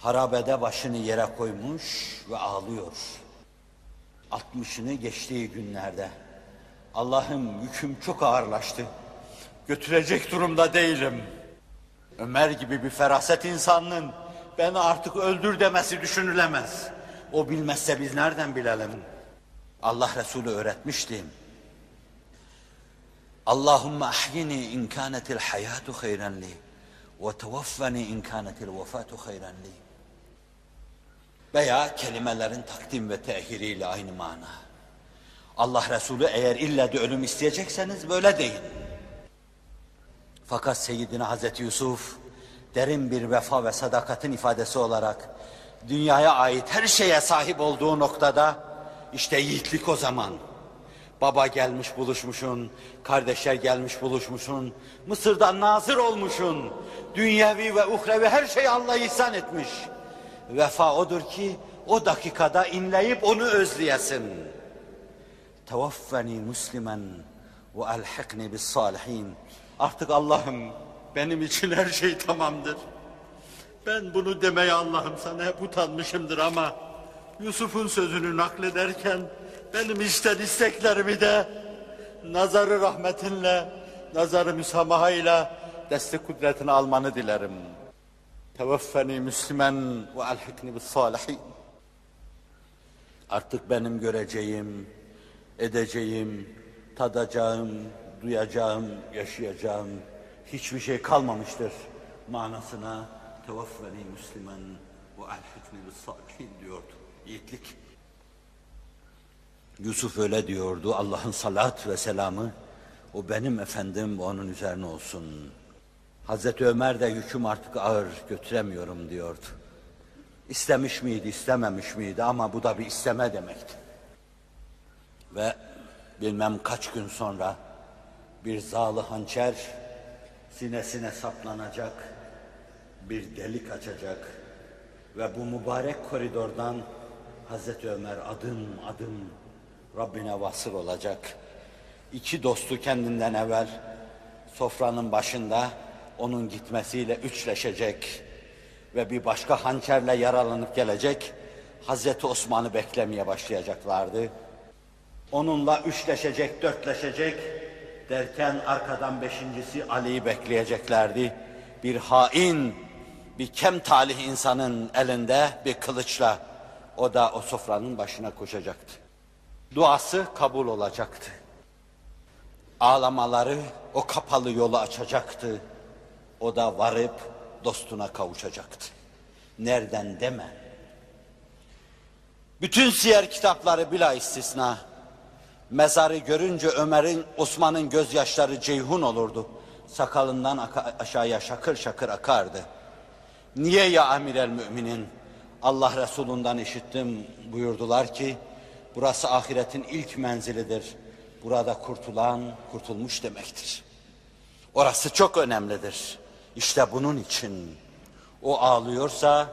Speaker 1: Harabede başını yere koymuş ve ağlıyor. Altmışını geçtiği günlerde. Allah'ım yüküm çok ağırlaştı. Götürecek durumda değilim. Ömer gibi bir feraset insanının beni artık öldür demesi düşünülemez. O bilmezse biz nereden bilelim? Allah Resulü öğretmişti. Allahümme ahyini in kânetil hayatu hayran li ve tevaffani in kânetil vefatu hayran li. Veya kelimelerin takdim ve tehiriyle aynı mana. Allah Resulü eğer illa de ölüm isteyecekseniz böyle deyin. Fakat Seyyidina Hazreti Yusuf derin bir vefa ve sadakatin ifadesi olarak dünyaya ait her şeye sahip olduğu noktada işte yiğitlik o zaman. Baba gelmiş buluşmuşun, kardeşler gelmiş buluşmuşun, Mısır'dan nazır olmuşun, dünyevi ve uhrevi her şeyi Allah ihsan etmiş. Vefa odur ki o dakikada inleyip onu özleyesin. Tevaffeni Müslümen ve elhikni bis salihin. Artık Allah'ım benim için her şey tamamdır. Ben bunu demeye Allah'ım sana hep utanmışımdır ama Yusuf'un sözünü naklederken benim içten isteklerimi de nazarı rahmetinle, nazarı müsamahayla destek kudretini almanı dilerim. Teveffeni Müslümen ve elhikni bis salihin. Artık benim göreceğim, edeceğim, tadacağım, duyacağım, yaşayacağım hiçbir şey kalmamıştır manasına tevaffeni Müslüman ve elhikni bis salihin diyordu. Yiğitlik. Yusuf öyle diyordu. Allah'ın salat ve selamı o benim efendim onun üzerine olsun. Hazreti Ömer de yüküm artık ağır götüremiyorum diyordu. İstemiş miydi, istememiş miydi ama bu da bir isteme demekti. Ve bilmem kaç gün sonra bir zalı hançer sinesine saplanacak, bir delik açacak ve bu mübarek koridordan Hazreti Ömer adım adım Rabbine vasıl olacak. İki dostu kendinden evvel sofranın başında onun gitmesiyle üçleşecek ve bir başka hançerle yaralanıp gelecek. Hazreti Osman'ı beklemeye başlayacaklardı. Onunla üçleşecek, dörtleşecek derken arkadan beşincisi Ali'yi bekleyeceklerdi. Bir hain, bir kem talih insanın elinde bir kılıçla o da o sofranın başına koşacaktı. Duası kabul olacaktı. Ağlamaları o kapalı yolu açacaktı. O da varıp dostuna kavuşacaktı. Nereden deme. Bütün siyer kitapları bila istisna mezarı görünce Ömer'in, Osman'ın gözyaşları ceyhun olurdu. Sakalından aşağıya şakır şakır akardı. Niye ya amir el müminin? Allah Resulü'nden işittim buyurdular ki, burası ahiretin ilk menzilidir. Burada kurtulan kurtulmuş demektir. Orası çok önemlidir. İşte bunun için o ağlıyorsa,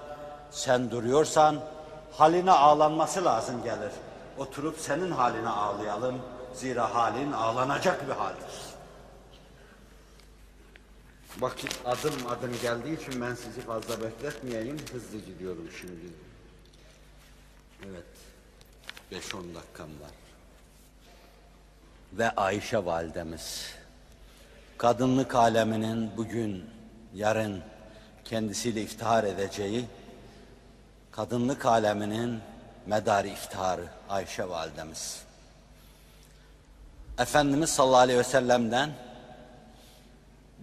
Speaker 1: sen duruyorsan haline ağlanması lazım gelir. Oturup senin haline ağlayalım. Zira halin ağlanacak bir haldir. Vakit adım adım geldiği için ben sizi fazla bekletmeyeyim. Hızlı gidiyorum şimdi. Evet. 5-10 dakikam var. Ve Ayşe validemiz, kadınlık aleminin bugün, yarın kendisiyle iftihar edeceği, kadınlık aleminin medarı iftiharı Ayşe validemiz. Efendimiz sallallahu aleyhi ve sellem'den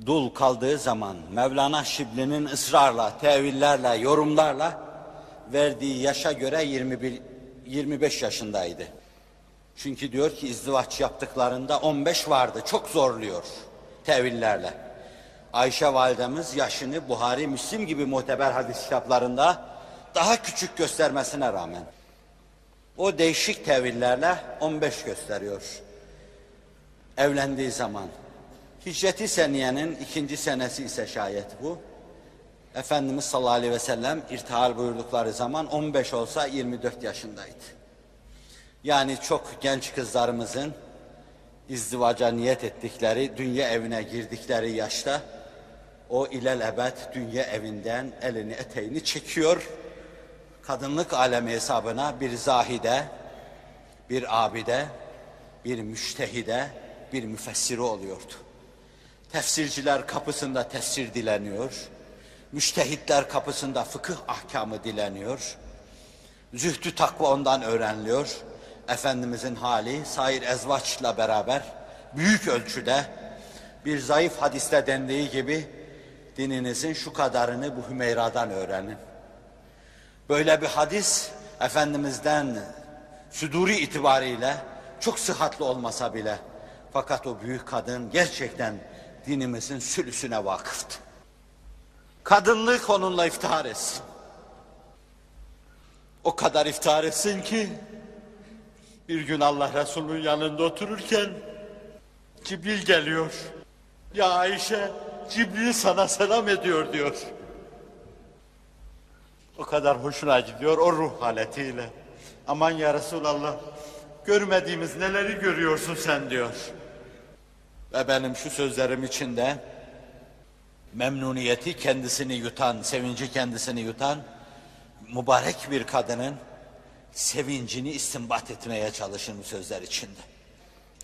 Speaker 1: dul kaldığı zaman Mevlana Şibli'nin ısrarla, tevillerle, yorumlarla verdiği yaşa göre 21, 25 yaşındaydı. Çünkü diyor ki izdivaç yaptıklarında 15 vardı. Çok zorluyor tevillerle. Ayşe validemiz yaşını Buhari, Müslim gibi muteber hadis kitaplarında daha küçük göstermesine rağmen o değişik tevillerle 15 gösteriyor. Evlendiği zaman. Hicreti seniyenin ikinci senesi ise şayet bu. Efendimiz sallallahu aleyhi ve sellem irtihal buyurdukları zaman 15 olsa 24 yaşındaydı. Yani çok genç kızlarımızın izdivaca niyet ettikleri, dünya evine girdikleri yaşta o ilelebet dünya evinden elini eteğini çekiyor. Kadınlık alemi hesabına bir zahide, bir abide, bir müştehide, bir müfessiri oluyordu. Tefsirciler kapısında tefsir dileniyor. Müştehitler kapısında fıkıh ahkamı dileniyor. Zühdü takva ondan öğreniliyor. Efendimizin hali sair ezvaçla beraber büyük ölçüde bir zayıf hadiste dendiği gibi dininizin şu kadarını bu Hümeyra'dan öğrenin. Böyle bir hadis Efendimiz'den süduri itibariyle çok sıhhatli olmasa bile fakat o büyük kadın gerçekten dinimizin sülüsüne vakıftı. Kadınlık onunla iftihar etsin. O kadar iftihar etsin ki bir gün Allah Resulü'nün yanında otururken Cibril geliyor. Ya Ayşe Cibril sana selam ediyor diyor. O kadar hoşuna gidiyor o ruh haletiyle. Aman ya Resulallah görmediğimiz neleri görüyorsun sen diyor. Ve benim şu sözlerim içinde memnuniyeti kendisini yutan, sevinci kendisini yutan mübarek bir kadının sevincini istinbat etmeye çalışın sözler içinde.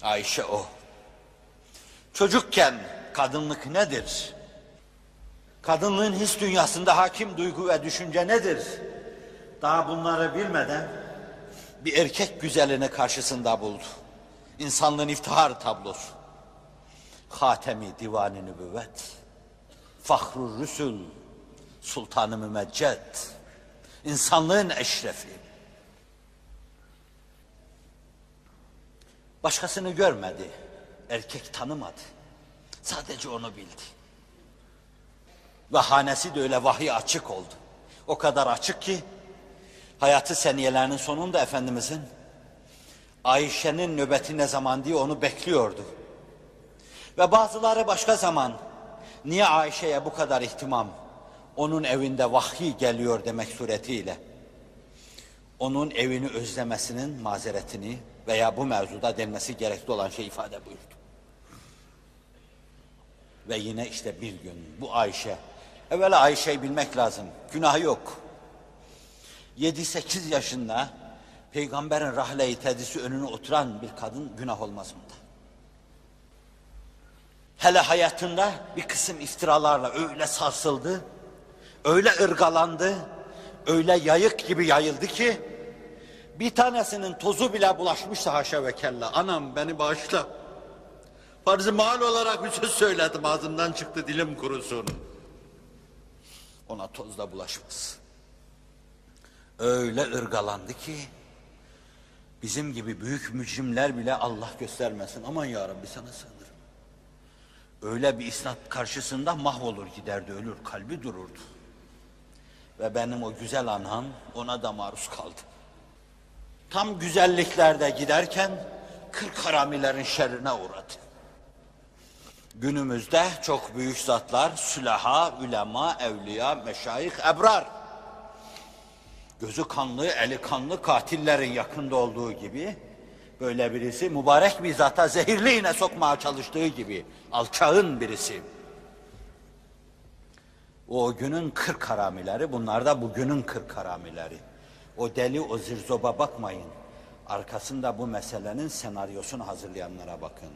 Speaker 1: Ayşe o. Çocukken kadınlık nedir? Kadınlığın his dünyasında hakim duygu ve düşünce nedir? Daha bunları bilmeden bir erkek güzelini karşısında buldu. İnsanlığın iftihar tablosu. Hatemi divan-ı nübüvvet. Fahrur Rüsül. Sultanı Mümecced. İnsanlığın eşrefi. Başkasını görmedi. Erkek tanımadı. Sadece onu bildi. Ve hanesi de öyle vahiy açık oldu. O kadar açık ki hayatı seniyelerinin sonunda Efendimizin Ayşe'nin nöbeti ne zaman diye onu bekliyordu. Ve bazıları başka zaman niye Ayşe'ye bu kadar ihtimam? Onun evinde vahiy geliyor demek suretiyle. Onun evini özlemesinin mazeretini veya bu mevzuda denmesi gerekli olan şey ifade buyurdu. Ve yine işte bir gün bu Ayşe, evvela Ayşe'yi bilmek lazım, günahı yok. 7-8 yaşında peygamberin rahle-i tedrisi önüne oturan bir kadın günah olmaz mı? Hele hayatında bir kısım iftiralarla öyle sarsıldı, öyle ırgalandı, öyle yayık gibi yayıldı ki bir tanesinin tozu bile bulaşmıştı haşa ve kella. Anam beni bağışla. Farz-ı mal olarak bir söz söyledim ağzımdan çıktı dilim kurusun. Ona toz da bulaşmaz. Öyle ırgalandı ki bizim gibi büyük mücrimler bile Allah göstermesin. Aman ya Rabbi sana sığınırım. Öyle bir isnat karşısında mahvolur giderdi ölür kalbi dururdu. Ve benim o güzel anam ona da maruz kaldı. Tam güzelliklerde giderken kırk haramilerin şerrine uğradı. Günümüzde çok büyük zatlar, sülaha, ulema, evliya, meşayih, ebrar. Gözü kanlı, eli kanlı katillerin yakında olduğu gibi böyle birisi mübarek bir zata zehirli iğne sokmaya çalıştığı gibi alçağın birisi. O günün kırk haramileri, bunlar da bugünün kırk haramileri. O deli, o zirzoba bakmayın. Arkasında bu meselenin senaryosunu hazırlayanlara bakın.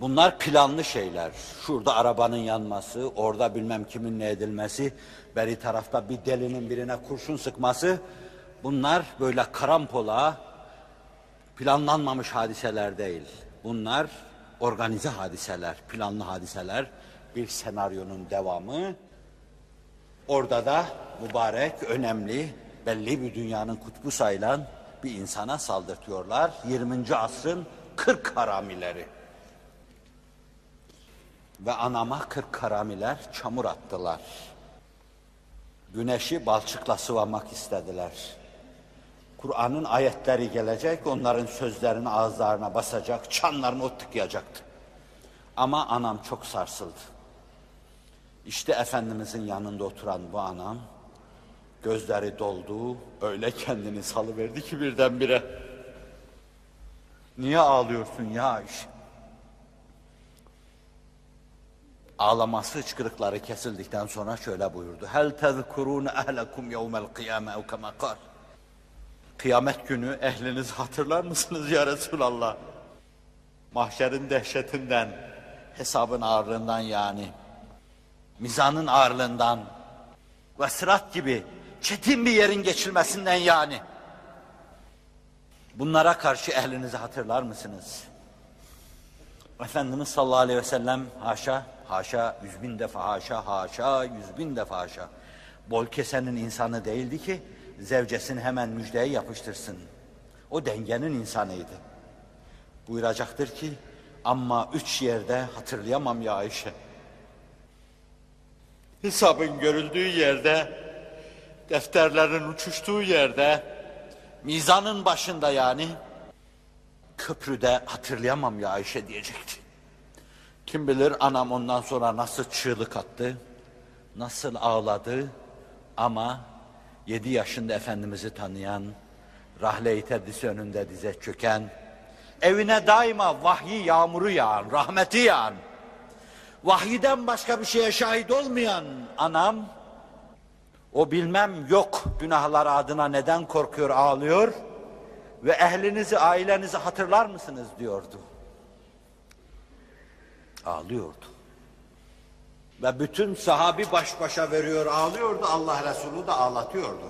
Speaker 1: Bunlar planlı şeyler. Şurada arabanın yanması, orada bilmem kimin ne edilmesi, beri tarafta bir delinin birine kurşun sıkması. Bunlar böyle karampola, planlanmamış hadiseler değil. Bunlar organize hadiseler, planlı hadiseler, bir senaryonun devamı. Orada da mübarek, önemli, belli bir dünyanın kutbu sayılan bir insana saldırtıyorlar. 20. asrın 40 haramileri. Ve anama 40 karamiler çamur attılar. Güneşi balçıkla sıvamak istediler. Kur'an'ın ayetleri gelecek, onların sözlerini ağızlarına basacak, çanlarını ot tıkayacaktı. Ama anam çok sarsıldı. İşte Efendimizin yanında oturan bu anam, gözleri doldu, öyle kendini salıverdi ki birdenbire. Niye ağlıyorsun ya Ayşe? Ağlaması, hıçkırıkları kesildikten sonra şöyle buyurdu. Hel tezkurun ehlekum yevmel kıyame ev kema kal. Kıyamet günü ehlinizi hatırlar mısınız ya Resulallah? Mahşerin dehşetinden, hesabın ağırlığından yani, mizanın ağırlığından ve sırat gibi çetin bir yerin geçilmesinden yani. Bunlara karşı ehlinizi hatırlar mısınız? Efendimiz sallallahu aleyhi ve sellem haşa, haşa, yüz bin defa haşa, haşa, yüz bin defa haşa. Bol kesenin insanı değildi ki zevcesini hemen müjdeye yapıştırsın. O dengenin insanıydı. Buyuracaktır ki ama üç yerde hatırlayamam ya Ayşe. Hesabın görüldüğü yerde, defterlerin uçuştuğu yerde, mizanın başında yani, köprüde hatırlayamam ya Ayşe diyecekti. Kim bilir anam ondan sonra nasıl çığlık attı, nasıl ağladı ama yedi yaşında Efendimiz'i tanıyan, rahle-i tedrisi önünde dize çöken, evine daima vahyi yağmuru yağan, rahmeti yağan, vahyiden başka bir şeye şahit olmayan anam, o bilmem yok günahlar adına neden korkuyor ağlıyor ve ehlinizi ailenizi hatırlar mısınız diyordu. Ağlıyordu. Ve bütün sahabi baş başa veriyor ağlıyordu Allah Resulü de ağlatıyordu.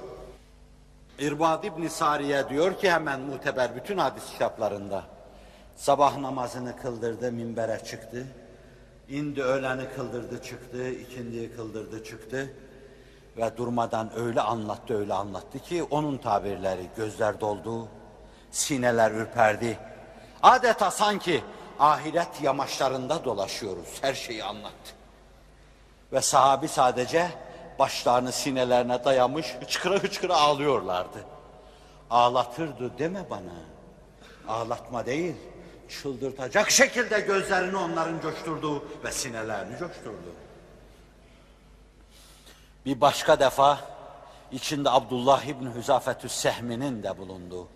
Speaker 1: İrbad İbn Sariye diyor ki hemen muteber bütün hadis kitaplarında sabah namazını kıldırdı minbere çıktı. İndi öğleni kıldırdı çıktı, ikindiyi kıldırdı çıktı. Ve durmadan öyle anlattı öyle anlattı ki onun tabirleri gözler doldu, sineler ürperdi. Adeta sanki ahiret yamaçlarında dolaşıyoruz. Her şeyi anlattı. Ve sahabi sadece başlarını sinelerine dayamış hıçkıra hıçkıra ağlıyorlardı. Ağlatırdı deme bana. Ağlatma değil, çıldırtacak şekilde gözlerini onların coşturdu ve sinelerini coşturdu. Bir başka defa içinde Abdullah İbni Hüzafetü Sehmi'nin de bulunduğu.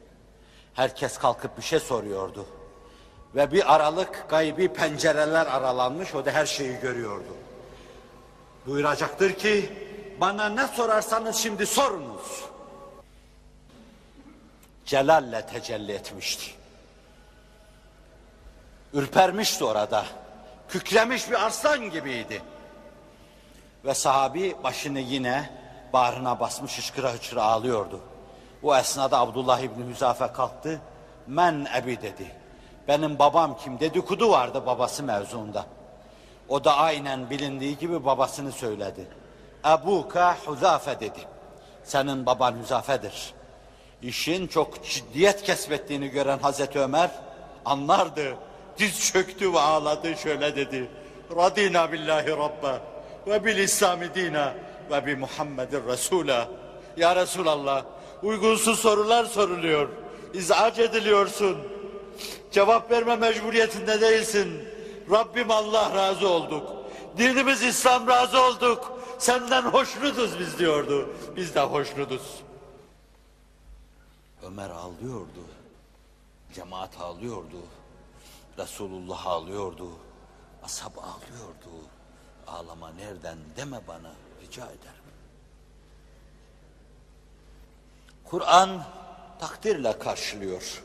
Speaker 1: Herkes kalkıp bir şey soruyordu. Ve bir aralık gaybi pencereler aralanmış, o da her şeyi görüyordu. Buyuracaktır ki, bana ne sorarsanız şimdi sorunuz. Celalle tecelli etmişti. Ürpermişti orada. Kükremiş bir arslan gibiydi. Ve sahabi başını yine bağrına basmış hıçkıra hıçkıra ağlıyordu. Bu esnada Abdullah İbni Hüzafe kalktı. Men ebi dedi. Benim babam kim? Dedikodu vardı babası mevzuunda. O da aynen bilindiği gibi babasını söyledi. Ebuka Huzafe dedi. Senin baban Huzafe'dir. İşin çok ciddiyet kesbettiğini gören Hazreti Ömer anlardı. Diz çöktü ve ağladı şöyle dedi. Radina billahi rabba ve bil İslami dina ve bi Muhammedin Resul'a. Ya Resulallah uygunsuz sorular soruluyor. İzac ediliyorsun. Cevap verme mecburiyetinde değilsin. Rabbim Allah razı olduk. Dinimiz İslam razı olduk. Senden hoşnutuz biz diyordu. Biz de hoşnutuz. Ömer ağlıyordu. Cemaat ağlıyordu. Resulullah ağlıyordu. Ashab ağlıyordu. Ağlama nereden deme bana rica ederim. Kur'an takdirle karşılıyor.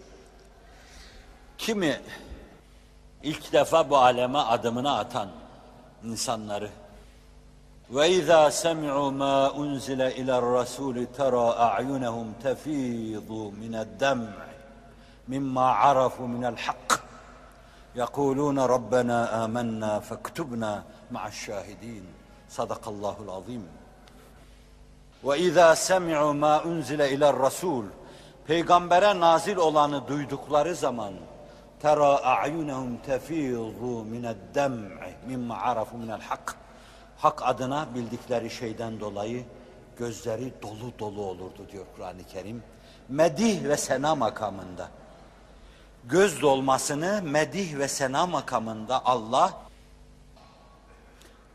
Speaker 1: Kimi ilk defa bu aleme adımını atan insanları. ve izâ semi'û mâ unzile iler rasûlü terâ a'yunehum tefîdû mine'd-dem'i mimma arafu minel hak yekulûne rabbena âmennâ fektubna ma'aş-şâhidîn sadakallahu'l azîm ve izâ semi'û mâ unzile iler rasûl peygambere nazil olanı duydukları zaman tera a'yunehum tefizu mined-dem'i mimma arafu minel hak. Hak adına bildikleri şeyden dolayı gözleri dolu dolu olurdu diyor Kur'an-ı Kerim. Medih ve sena makamında. Göz dolmasını medih ve sena makamında Allah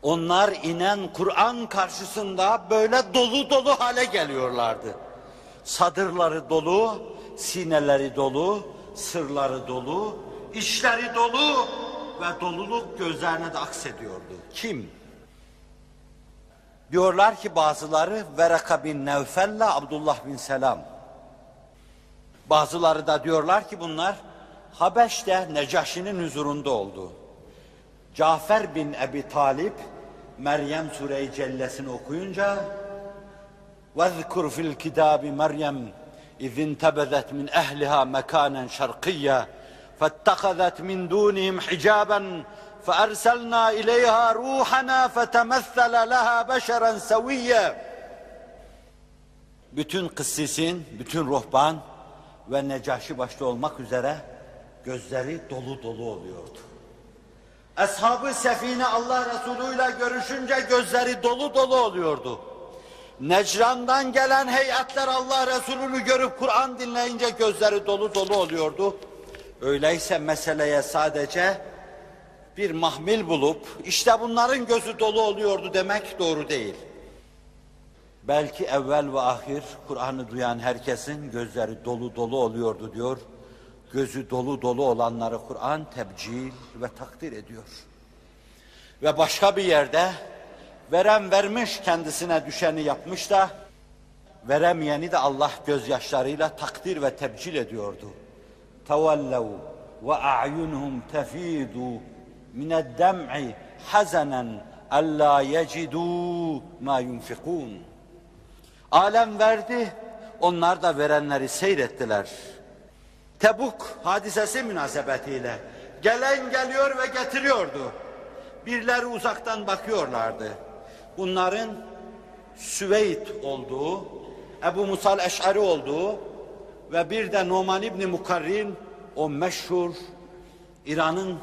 Speaker 1: onlar inen Kur'an karşısında böyle dolu dolu hale geliyorlardı. Sadırları dolu, sineleri dolu, sırları dolu, işleri dolu ve doluluk gözlerine de aksediyordu. Kim? Diyorlar ki bazıları Veraka bin Nevfel'le Abdullah bin Selam. Bazıları da diyorlar ki bunlar Habeş'te Necaşi'nin huzurunda oldu. Cafer bin Ebi Talip Meryem Sure-i Cellesini okuyunca وَذْكُرْ فِي الْكِتَابِ مَرْيَمْ اِذْ انْتَبَذَتْ مِنْ اَهْلِهَا مَكَانًا شَرْقِيًّا فَاتَّخَذَتْ مِنْ دُونِهِمْ حِجَابًا فَأَرْسَلْنَا إِلَيْهَا رُوحَنَا فَتَمَثَّلَ لَهَا بَشَرًا سَوِيًّا Bütün kıssisin, bütün ruhban ve Necaşi başta olmak üzere gözleri dolu dolu oluyordu. Ashab-ı Sefine Allah Resulü ile görüşünce gözleri dolu dolu oluyordu. Necran'dan gelen heyetler Allah Resulü'nü görüp Kur'an dinleyince gözleri dolu dolu oluyordu. Öyleyse meseleye sadece bir mahmil bulup işte bunların gözü dolu oluyordu demek doğru değil. Belki evvel ve ahir Kur'an'ı duyan herkesin gözleri dolu dolu oluyordu diyor. Gözü dolu dolu olanları Kur'an tebcil ve takdir ediyor. Ve başka bir yerde veren vermiş kendisine düşeni yapmış da veremeyeni de Allah gözyaşlarıyla takdir ve tebcil ediyordu. Tevellev ve a'yunuhum tefidu mined dem'i hazanen alla yecidû ma yunfikûn. Alem verdi, onlar da verenleri seyrettiler. Tebuk hadisesi münasebetiyle gelen geliyor ve getiriyordu. Birileri uzaktan bakıyorlardı. Bunların Süveyd olduğu, Ebu Musal Eş'ari olduğu ve bir de Numan İbni Mukarrin o meşhur İran'ın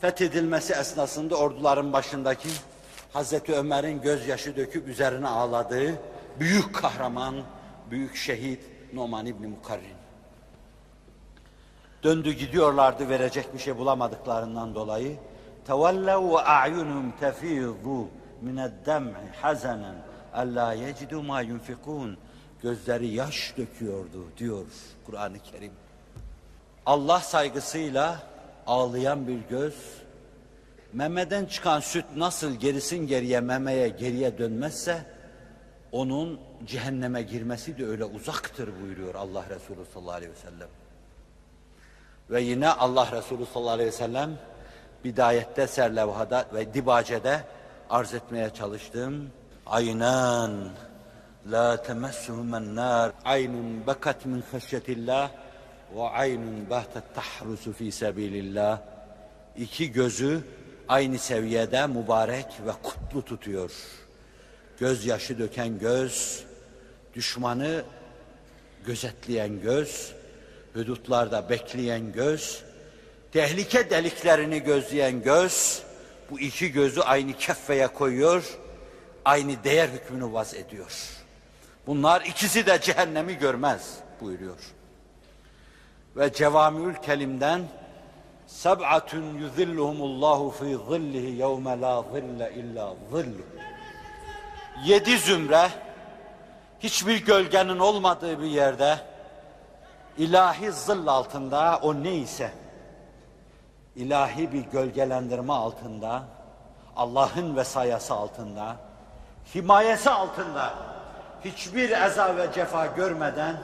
Speaker 1: fethedilmesi esnasında orduların başındaki Hazreti Ömer'in gözyaşı döküp üzerine ağladığı büyük kahraman, büyük şehit Numan İbni Mukarrin. Döndü gidiyorlardı verecek bir şey bulamadıklarından dolayı. Tevellev ve a'yunhum tefizu mined-dem'i hazanen alla yecidu ma yunfikun. Gözleri yaş döküyordu diyor Kur'an-ı Kerim. Allah saygısıyla ağlayan bir göz, memeden çıkan süt nasıl gerisin geriye memeye geriye dönmezse, onun cehenneme girmesi de öyle uzaktır buyuruyor Allah Resulü sallallahu aleyhi ve sellem. Ve yine Allah Resulü sallallahu aleyhi ve sellem bidayette serlevhada ve dibacede arz etmeye çalıştığım aynan la temessuhumen nar aynun bekat min haşyetillah ve aynun bahtet tahrusu fi sebilillah. İki gözü aynı seviyede mübarek ve kutlu tutuyor. Gözyaşı döken göz, düşmanı gözetleyen göz, hudutlarda bekleyen göz, tehlike deliklerini gözleyen göz, bu iki gözü aynı keffeye koyuyor, aynı değer hükmünü vaz ediyor. Bunlar ikisi de cehennemi görmez buyuruyor. Ve Cevamiül Kelim'den Seb'atun yuzilluhumullahu fi zillihi yevme la zille illa zillu. Yedi zümre hiçbir gölgenin olmadığı bir yerde ilahi zıl altında o neyse ilahi bir gölgelendirme altında, Allah'ın vesayası altında, himayesi altında hiçbir eza ve cefa görmeden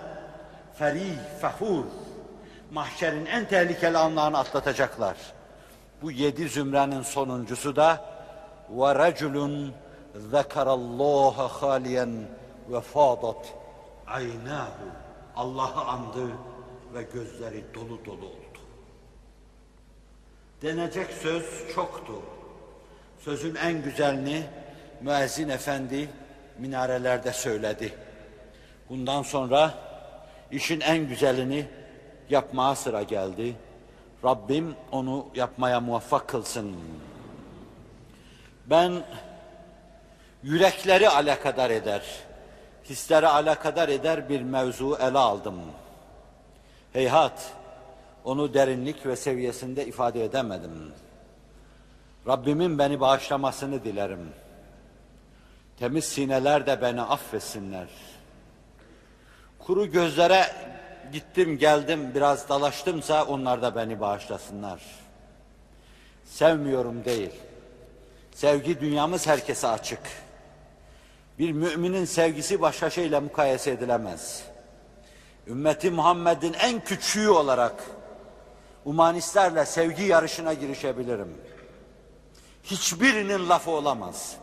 Speaker 1: feri, fehur, mahşerin en tehlikeli anlarını atlatacaklar. Bu yedi zümrenin sonuncusu da ve reculun zekarallaha haliyen ve fadat aynahu. Allah'ı andı ve gözleri dolu dolu oldu. Denecek söz çoktu. Sözün en güzelini müezzin efendi minarelerde söyledi. Bundan sonra işin en güzelini yapmaya sıra geldi. Rabbim onu yapmaya muvaffak kılsın. Ben yürekleri alakadar eder, hisleri alakadar eder bir mevzu ele aldım. Heyhat, onu derinlik ve seviyesinde ifade edemedim. Rabbimin beni bağışlamasını dilerim. Temiz sineler de beni affetsinler. Kuru gözlere gittim geldim biraz dalaştımsa onlar da beni bağışlasınlar. Sevmiyorum değil. Sevgi dünyamız herkese açık. Bir müminin sevgisi başka şeyle mukayese edilemez. Ümmeti Muhammed'in en küçüğü olarak humanistlerle sevgi yarışına girişebilirim. Hiçbirinin lafı olamaz.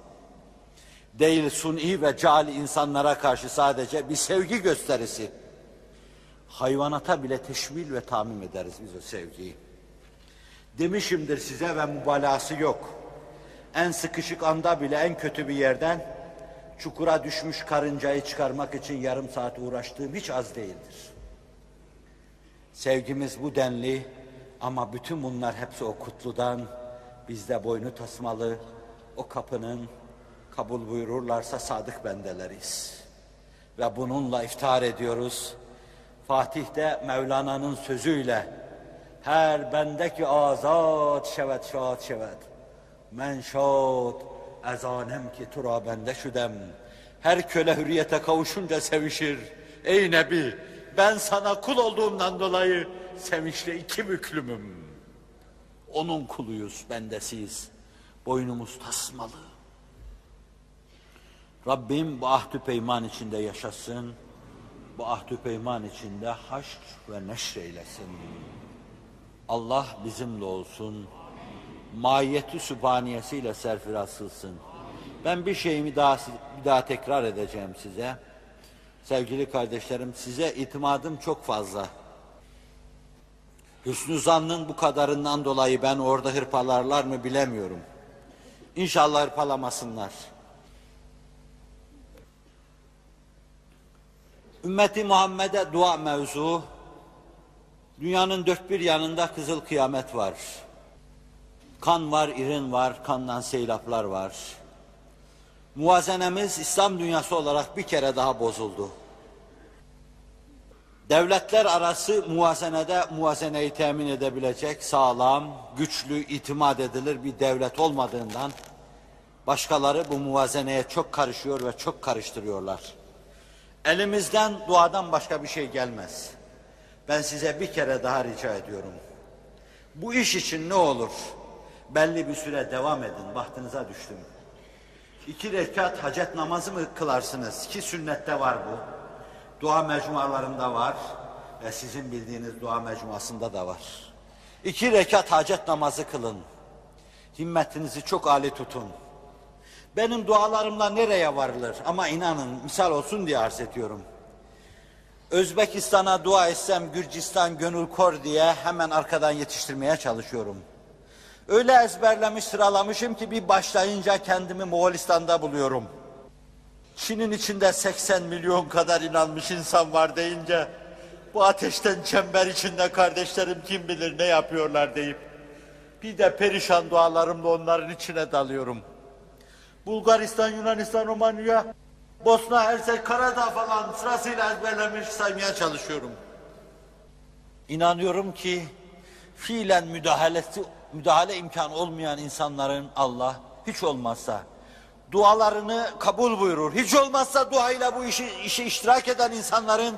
Speaker 1: Değil suni ve cali insanlara karşı sadece bir sevgi gösterisi. Hayvanata bile teşmil ve tamim ederiz biz o sevgiyi. Demişimdir size ve mübalağası yok. En sıkışık anda bile en kötü bir yerden çukura düşmüş karıncayı çıkarmak için yarım saat uğraştığım hiç az değildir. Sevgimiz bu denli ama bütün bunlar hepsi o kutludan bizde boynu tasmalı o kapının kabul buyururlarsa sadık bendeleriz. Ve bununla iftihar ediyoruz. Fatih'te Mevlana'nın sözüyle her bendeki azat şevet şad şevet. Men şad ezanem ki tura bende şüdem. Her köle hürriyete kavuşunca sevişir. Ey Nebi ben sana kul olduğumdan dolayı sevinçle iki büklümüm. Onun kuluyuz, bendesiyiz. Boynumuz tasmalı. Rabbim bu ahdü peyman içinde yaşasın. Bu ahdü peyman içinde haşr ve neşreylesin. Allah bizimle olsun. Mahiyeti sübhaniyesiyle serfiraz kılsın. Ben bir şeyimi daha, bir daha tekrar edeceğim size. Sevgili kardeşlerim size itimadım çok fazla. Hüsnü zannın bu kadarından dolayı ben orada hırpalarlar mı bilemiyorum. İnşallah hırpalamasınlar. Ümmeti Muhammed'e dua mevzu, dünyanın dört bir yanında kızıl kıyamet var. Kan var, irin var, kandan seylaplar var. Muvazenemiz İslam dünyası olarak bir kere daha bozuldu. Devletler arası muvazenede muvazeneyi temin edebilecek sağlam, güçlü, itimat edilir bir devlet olmadığından başkaları bu muvazeneye çok karışıyor ve çok karıştırıyorlar. Elimizden duadan başka bir şey gelmez. Ben size bir kere daha rica ediyorum. Bu iş için ne olur? Belli bir süre devam edin, bahtınıza düştüm. İki rekat hacet namazı mı kılarsınız? Ki sünnette var bu. Dua mecmualarında var ve sizin bildiğiniz dua mecmuasında da var. İki rekat hacet namazı kılın. Himmetinizi çok âli tutun. Benim dualarımla nereye varılır? Ama inanın misal olsun diye arz ediyorum. Özbekistan'a dua etsem Gürcistan gönül kor diye hemen arkadan yetiştirmeye çalışıyorum. Öyle ezberlemiş sıralamışım ki bir başlayınca kendimi Moğolistan'da buluyorum. Çin'in içinde 80 milyon kadar inanmış insan var deyince bu ateşten çember içinde kardeşlerim kim bilir ne yapıyorlar deyip bir de perişan dualarımla onların içine dalıyorum. Bulgaristan, Yunanistan, Romanya, Bosna, Hersek, Karadağ falan sırasıyla ezberlemiş saymaya çalışıyorum. İnanıyorum ki fiilen müdahalesi, müdahale imkanı olmayan insanların Allah hiç olmazsa dualarını kabul buyurur. Hiç olmazsa duayla bu işi, işi iştirak eden insanların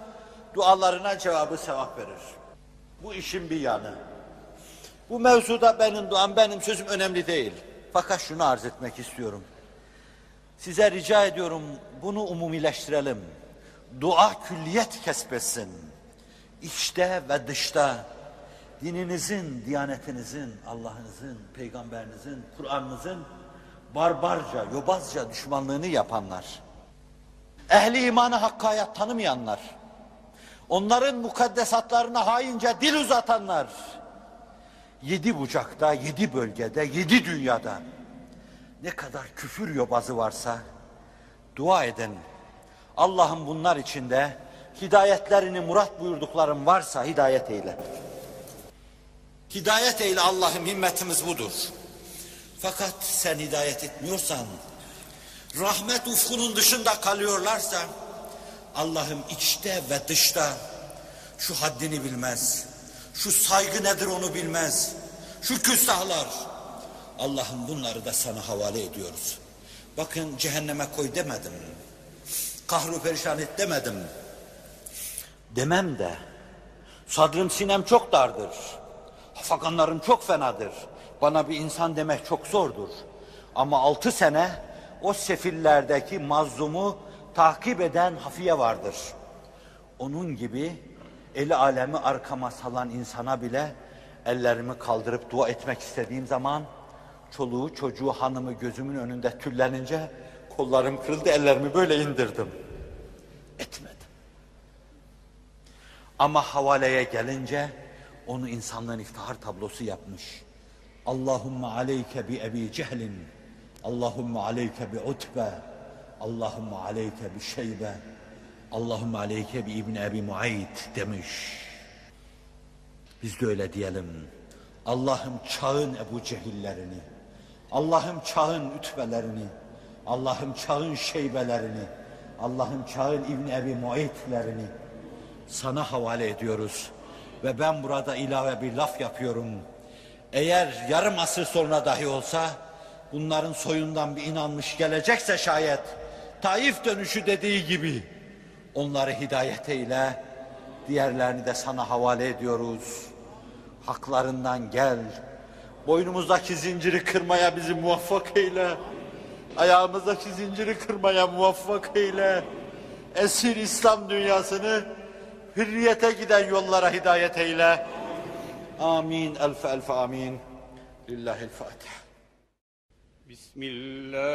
Speaker 1: dualarına cevabı sevap verir. Bu işin bir yanı. Bu mevzuda benim duam, benim sözüm önemli değil. Fakat şunu arz etmek istiyorum. Size rica ediyorum bunu umumileştirelim. Dua külliyet kesbetsin. içte ve dışta dininizin, diyanetinizin, Allah'ınızın, peygamberinizin, Kur'an'ınızın barbarca, yobazca düşmanlığını yapanlar, ehli imanı hakkı hayat tanımayanlar, onların mukaddesatlarına haince dil uzatanlar, yedi bucakta, yedi bölgede, yedi dünyada ne kadar küfür yobazı varsa dua edin. Allah'ım bunlar içinde hidayetlerini murat buyurduklarım varsa hidayet eyle. Hidayet eyle Allah'ım himmetimiz budur. Fakat sen hidayet etmiyorsan, rahmet ufkunun dışında kalıyorlarsa, Allah'ım içte ve dışta şu haddini bilmez, şu saygı nedir onu bilmez, şu küstahlar, Allah'ım bunları da sana havale ediyoruz. Bakın cehenneme koy demedim, kahru perişan et demedim, demem de, sadrım sinem çok dardır, hafakanlarım çok fenadır, bana bir insan demek çok zordur. Ama altı sene o sefillerdeki mazlumu takip eden hafiye vardır. Onun gibi eli alemi arkama salan insana bile ellerimi kaldırıp dua etmek istediğim zaman çoluğu çocuğu hanımı gözümün önünde tüllenince kollarım kırıldı ellerimi böyle indirdim. Etmedim. Ama havaleye gelince onu insanlığın iftihar tablosu yapmış. Allahümme aleyke bi Ebi Cehlin, Allahümme aleyke bi Utbe, Allahümme aleyke bi Şeybe, Allahümme aleyke bi İbni Ebi Muayit demiş. Biz de öyle diyelim. Allah'ım çağın Ebu Cehillerini, Allah'ım çağın ütbelerini, Allah'ım çağın şeybelerini, Allah'ım çağın İbni Ebi Muayitlerini sana havale ediyoruz. Ve ben burada ilave bir laf yapıyorum. Eğer yarım asır sonra dahi olsa bunların soyundan bir inanmış gelecekse şayet Taif dönüşü dediği gibi onları hidayet eyle diğerlerini de sana havale ediyoruz. Haklarından gel. Boynumuzdaki zinciri kırmaya bizi muvaffak eyle. Ayağımızdaki zinciri kırmaya muvaffak eyle. Esir İslam dünyasını hürriyete giden yollara hidayet eyle. آمين ألف ألف آمين. لله الفاتحة
Speaker 2: بسم الله.